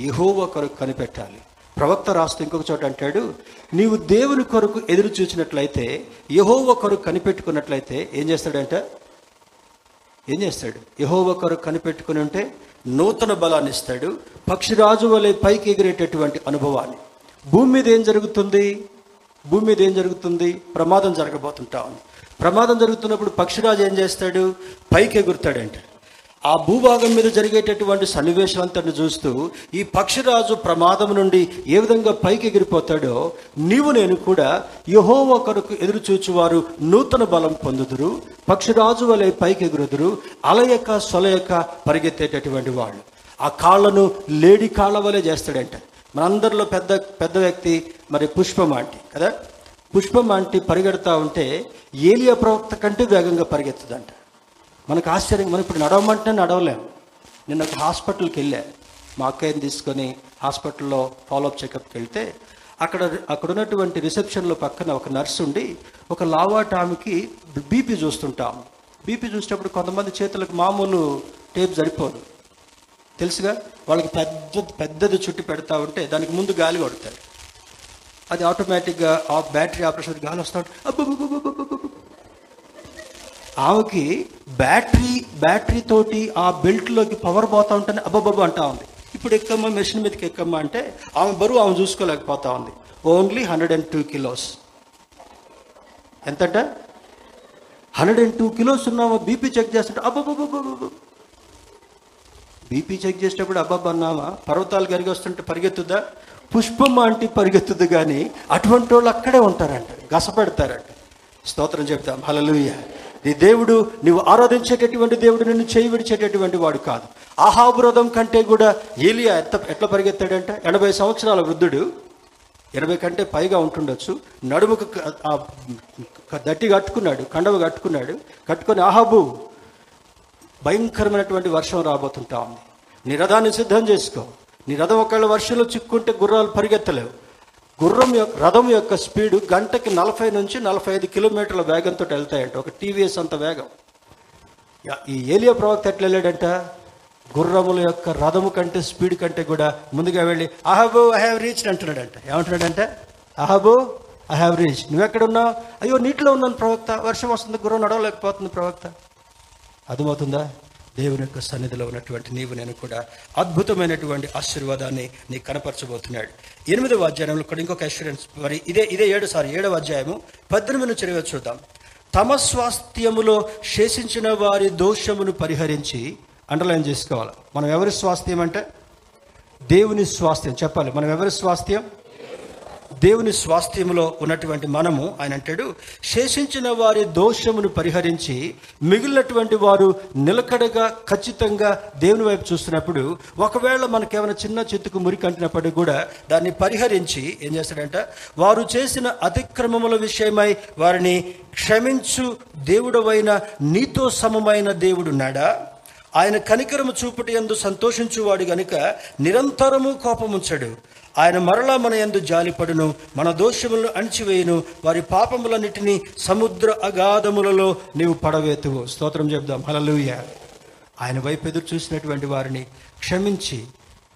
యహోవా కొరకు కనిపెట్టాలి. ప్రవక్త రాస్తూ ఇంకొక చోట అంటాడు నీవు దేవుని కొరకు ఎదురు చూసినట్లయితే యహోవ కొరకు కనిపెట్టుకున్నట్లయితే ఏం చేస్తాడంట? ఏం చేస్తాడు? యహోవ కొరకు కనిపెట్టుకుని ఉంటే నూతన బలాన్ని ఇస్తాడు. పక్షిరాజు వలె పైకి ఎగిరేటటువంటి అనుభవాన్ని. భూమి మీద ఏం జరుగుతుంది? భూమి మీద ఏం జరుగుతుంది? ప్రమాదం జరగబోతుంటా ఉంది. ప్రమాదం జరుగుతున్నప్పుడు పక్షిరాజు ఏం చేస్తాడు? పైకి ఎగురుతాడంటాడు ఆ భూభాగం మీద జరిగేటటువంటి సన్నివేశాలంతటిని చూస్తూ ఈ పక్షిరాజు ప్రమాదం నుండి ఏ విధంగా పైకి ఎగిరిపోతాడో నీవు నేను కూడా యహో ఒకరికి ఎదురు చూచువారు నూతన బలం పొందుదురు. పక్షిరాజు వలె పైకి ఎగురుదురు. అలయక సొలయక పరిగెత్తేటటువంటి వాళ్ళు. ఆ కాళ్ళను లేడి కాళ్ళ వలె చేస్తాడంట. మనందరిలో పెద్ద పెద్ద వ్యక్తి మరి పుష్పం ఆంటీ కదా? పుష్పం ఆంటీ పరిగెడతా ఉంటే ఏలియా ప్రవక్త కంటే వేగంగా పరిగెత్తుదంట. మనకు ఆశ్చర్యం. మనం ఇప్పుడు నడవమంటే నడవలేం. నిన్న ఒక హాస్పిటల్కి వెళ్ళా. మా అక్కయ్యని తీసుకొని హాస్పిటల్లో ఫాలోఅప్ చెకప్కి వెళ్తే అక్కడ అక్కడ ఉన్నటువంటి రిసెప్షన్లో పక్కన ఒక నర్స్ ఉండి ఒక లావాట్ ఆమెకి బీపీ చూస్తుంటాం. బీపీ చూసేటప్పుడు కొంతమంది చేతులకు మామూలు టేప్ సరిపోదు. తెలుసుగా? వాళ్ళకి పెద్ద పెద్దది చుట్టి పెడతా ఉంటే దానికి ముందు గాలి కొడతారు అది ఆటోమేటిక్గా ఆ బ్యాటరీ ఆపరేషన్ గాలి వస్తూ ఉంటుంది ఆమెకి బ్యాటరీ బ్యాటరీ తోటి ఆ బెల్ట్లోకి పవర్ పోతా ఉంటుంది అబ్బబ్బబ్బ అంటా ఉంది. ఇప్పుడు ఎక్కమ్మా మెషిన్ మీదకి ఎక్కమ్మా అంటే ఆమె బరువు ఆమె చూసుకోలేకపోతా ఉంది. Only hundred and two kilos ఎంతట? Hundred and two kilos ఉన్నామా బీపీ చెక్ చేస్తుంటే అబ్బబ్బబ్బబ్బబ్బ. బీపీ చెక్ చేసేటప్పుడు అబ్బబ్బ అన్నామా పర్వతాలు కరిగి వస్తుంటే పరిగెత్తుదా పుష్పం అంటే పరిగెత్తుదు కానీ అటువంటి వాళ్ళు అక్కడే ఉంటారంట గసపెడతారంట. స్తోత్రం చెప్తాం. హలలుయ నీ దేవుడు నువ్వు ఆరాధించేటటువంటి దేవుడు నిన్ను చేయి విడిచేటటువంటి వాడు కాదు. ఆహాబురథం కంటే కూడా ఏలియా ఎత్త ఎట్లా పరిగెత్తాడంట? ఎనభై సంవత్సరాల వృద్ధుడు ఎనభై కంటే పైగా ఉంటుండొచ్చు. నడుముకు దట్టి కట్టుకున్నాడు కండవ కట్టుకున్నాడు. కట్టుకొని ఆహాబు భయంకరమైనటువంటి వర్షం రాబోతుంటా ఉంది. నీ రథాన్ని సిద్ధం చేసుకో. నీ రథం ఒకవేళ వర్షంలో చిక్కుంటే గుర్రాలు పరిగెత్తలేవు. గుర్రం యొక్క రథం యొక్క స్పీడు గంటకి నలభై నుంచి నలభై ఐదు కిలోమీటర్ల వేగంతో వెళ్తాయంట. ఒక టీవీఎస్ అంత వేగం. యా- ఈ ఏలియా ప్రవక్త ఎట్లా వెళ్ళాడంట? గుర్రముల యొక్క రథము కంటే స్పీడ్ కంటే కూడా ముందుగా వెళ్ళి అహాబు ఐ హ్యావ్ రీచ్డ్ అంటున్నాడంట. ఏమంటున్నాడంట? అహబూ ఐ హ్యావ్ రీచ్ నువ్వెక్కడున్నావు? అయ్యో నీటిలో ఉన్నాను ప్రవక్త. వర్షం వస్తుంది గుర్రం నడవలేకపోతుంది ప్రవక్త. అర్థమవుతుందా? దేవుని యొక్క సన్నిధిలో ఉన్నటువంటి నీవు నేను కూడా అద్భుతమైనటువంటి ఆశీర్వాదాన్ని నీకు కనపరచబోతున్నాడు. ఎనిమిదవ అధ్యాయంలో కూడా ఇంకొక అష్యూరెన్స్ మరి ఇదే ఇదే ఏడు సారి ఏడవ అధ్యాయము. పద్దెనిమిది నుంచి ఇరవై చూద్దాం. తమ స్వాస్థ్యములో శేషించిన వారి దోషమును పరిహరించి అండర్లైన్ చేసుకోవాలి. మనం ఎవరి స్వాస్థ్యం అంటే? దేవుని స్వాస్థ్యం. చెప్పాలి. మనం ఎవరి స్వాస్థ్యం? దేవుని స్వాస్థ్యములో ఉన్నటువంటి మనము ఆయన అంటాడు శేషించిన వారి దోషమును పరిహరించి మిగిలినటువంటి వారు నిలకడగా ఖచ్చితంగా దేవుని వైపు చూస్తున్నప్పుడు ఒకవేళ మనకేమైనా చిన్న చిత్తుకు మురికి అంటినప్పటికీ కూడా దాన్ని పరిహరించి ఏం చేస్తాడంట వారు చేసిన అతిక్రమముల విషయమై వారిని క్షమించు దేవుడవైన నీతో సమమైన దేవుడున్నాడా ఆయన కనికరము చూపుటి ఎందు సంతోషించువాడు గనుక నిరంతరము కోపముంచడు. ఆయన మరలా మన ఎందు జాలిపడును మన దోషములను అణిచివేయును వారి పాపములన్నిటినీ సముద్ర అగాధములలో నీవు పడవేతువు. స్తోత్రం చెప్దాం. హలలుయ ఆయన వైపు ఎదురు చూసినటువంటి వారిని క్షమించి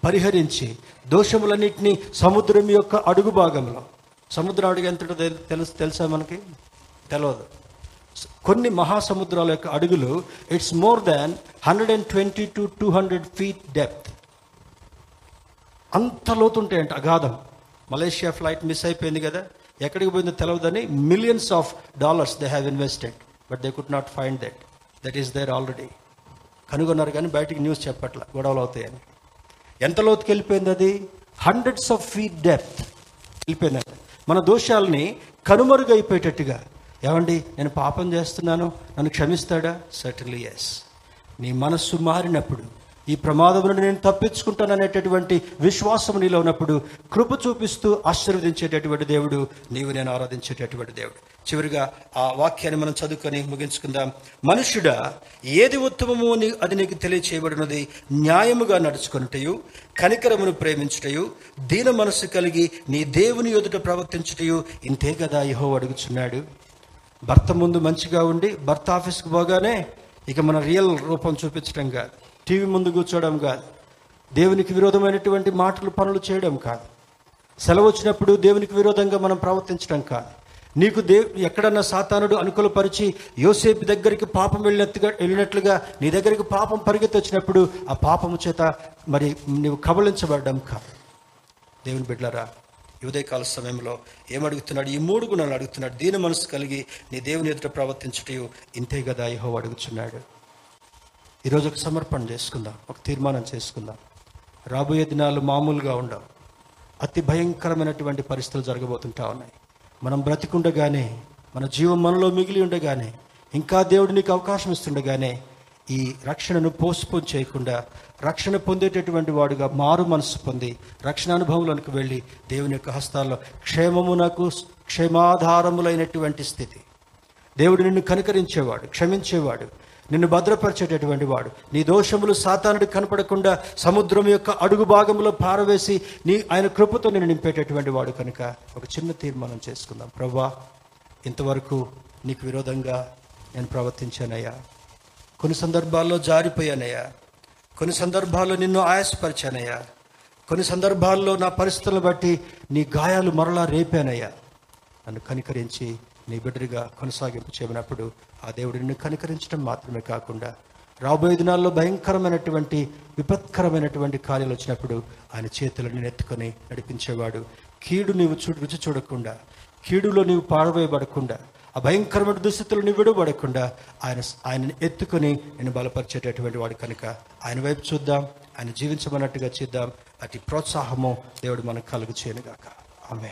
పరిహరించి దోషములన్నింటినీ సముద్రం యొక్క అడుగు భాగంలో. సముద్రం అడుగు ఎంత తెలుసు తెలుసా మనకి? తెలియదు కొన్ని మహాసముద్రాల యొక్క అడుగులు it's more than hundred and twenty to two hundred feet depth అంత లోతుంటాయంట అగాధం. మలేషియా ఫ్లైట్ మిస్ అయిపోయింది కదా. ఎక్కడికి పోయిందో తెలియదని millions of dollars they have invested but they could not find that. That is there already. కనుగొన్నారు కానీ బయటికి న్యూస్ చెప్పట్ల గొడవలు అవుతాయని. ఎంత లోతుకి వెళ్ళిపోయింది అది? హండ్రెడ్స్ ఆఫ్ ఫీట్ డెప్త్ వెళ్ళిపోయిందంట మన దోషాలని కనుమరుగైపోయేటట్టుగా. ఏమండి నేను పాపం చేస్తున్నాను? నన్ను క్షమిస్తాడా? సర్టన్లీ ఎస్ నీ మనస్సు మారినప్పుడు ఈ ప్రమాదం నుండి నేను తప్పించుకుంటాననేటటువంటి విశ్వాసం నీలో ఉన్నప్పుడు కృప చూపిస్తూ ఆశీర్వదించేటటువంటి దేవుడు నీవు నేను ఆరాధించేటటువంటి దేవుడు. చివరిగా ఆ వాక్యాన్ని మనం చదువుకొని ముగించుకుందాం. మనుష్యుడా ఏది ఉత్తమమో నీ అది నీకు తెలియచేయబడినది న్యాయముగా నడుచుకున్నటయు కనికరమును ప్రేమించుటయు దీన మనసు కలిగి నీ దేవుని ఎదుట ప్రవర్తించుటయు. ఇంతే కదా యహో అడుగుచున్నాడు. భర్త ముందు మంచిగా ఉండి భర్త ఆఫీస్కి పోగానే ఇక మన రియల్ రూపం చూపించడం కాదు. టీవీ ముందు కూర్చోవడం కాదు. దేవునికి విరోధమైనటువంటి మాటలు పనులు చేయడం కాదు. సెలవు వచ్చినప్పుడు దేవునికి విరోధంగా మనం ప్రవర్తించడం కాదు. నీకు దే ఎక్కడన్నా సాతానుడు అనుకూలపరిచి యోసేపు దగ్గరికి పాపం వెళ్ళినట్టుగా వెళ్ళినట్లుగా నీ దగ్గరికి పాపం పరిగెత్తి వచ్చినప్పుడు ఆ పాపము చేత మరి నీవు కబలించబడడం కాదు. దేవుని బిడ్డలారా ఈ ఉదయకాల సమయంలో ఏమడుగుతున్నాడు? ఈ మూడు గుణాలు అడుగుతున్నాడు. దీని మనసు కలిగి నీ దేవుని ఎదుట ప్రవర్తించుటయు ఇంతే కదా యహో అడుగుచున్నాడు. ఈరోజు ఒక సమర్పణ చేసుకుందాం ఒక తీర్మానం చేసుకుందాం. రాబోయే దినాలు మామూలుగా ఉండవు అతి భయంకరమైనటువంటి పరిస్థితులు జరగబోతుంటా ఉన్నాయి. మనం బ్రతికుండగానే మన జీవం మనలో మిగిలి ఉండగానే ఇంకా దేవుడు నీకు అవకాశం ఇస్తుండగానే ఈ రక్షణను పోస్ట్పోన్ చేయకుండా రక్షణ పొందేటటువంటి వాడుగా మారు మనసు పొంది రక్షణ అనుభవంలోనికి వెళ్ళి దేవుని యొక్క హస్తాల్లో క్షేమమునకు క్షేమాధారములైనటువంటి స్థితి. దేవుడు నిన్ను కనుకరించేవాడు క్షమించేవాడు. నిన్ను భద్రపరిచేటటువంటి వాడు. నీ దోషములు సాతానుడు కనపడకుండా సముద్రం యొక్క అడుగు భాగంలో పారవేసి నీ ఆయన కృపతో నేను నింపేటటువంటి వాడు కనుక ఒక చిన్న తీర్మానం చేసుకుందాం. ప్రభా ఇంతవరకు నీకు విరోధంగా నేను ప్రవర్తించానయ్యా. కొన్ని సందర్భాల్లో జారిపోయానయ్యా. కొన్ని సందర్భాల్లో నిన్ను ఆయాసపరిచానయ్యా. కొన్ని సందర్భాల్లో నా పరిస్థితులను బట్టి నీ గాయాలు మరలా రేపానయ్యా. నన్ను కనికరించి నీ బిడ్డరిగా కొనసాగింపు చేయనప్పుడు ఆ దేవుడు నిన్ను కనికరించడం మాత్రమే కాకుండా రాబోయే దినాల్లో భయంకరమైనటువంటి విపత్కరమైనటువంటి కార్యాలు వచ్చినప్పుడు ఆయన చేతులను ఎత్తుకొని నడిపించేవాడు. కీడు నీవు చూ రుచి చూడకుండా కీడులో నీవు పాడవేయబడకుండా ఆ భయంకరమైన దుస్థితులు నీవు విడవబడకుండా ఆయన ఆయనను ఎత్తుకొని నేను బలపరిచేటటువంటి వాడు కనుక ఆయన వైపు చూద్దాం ఆయన జీవించమన్నట్టుగా చేద్దాం. అతి ప్రోత్సాహము దేవుడు మనకు కలుగు చేయనుగాక. ఆమె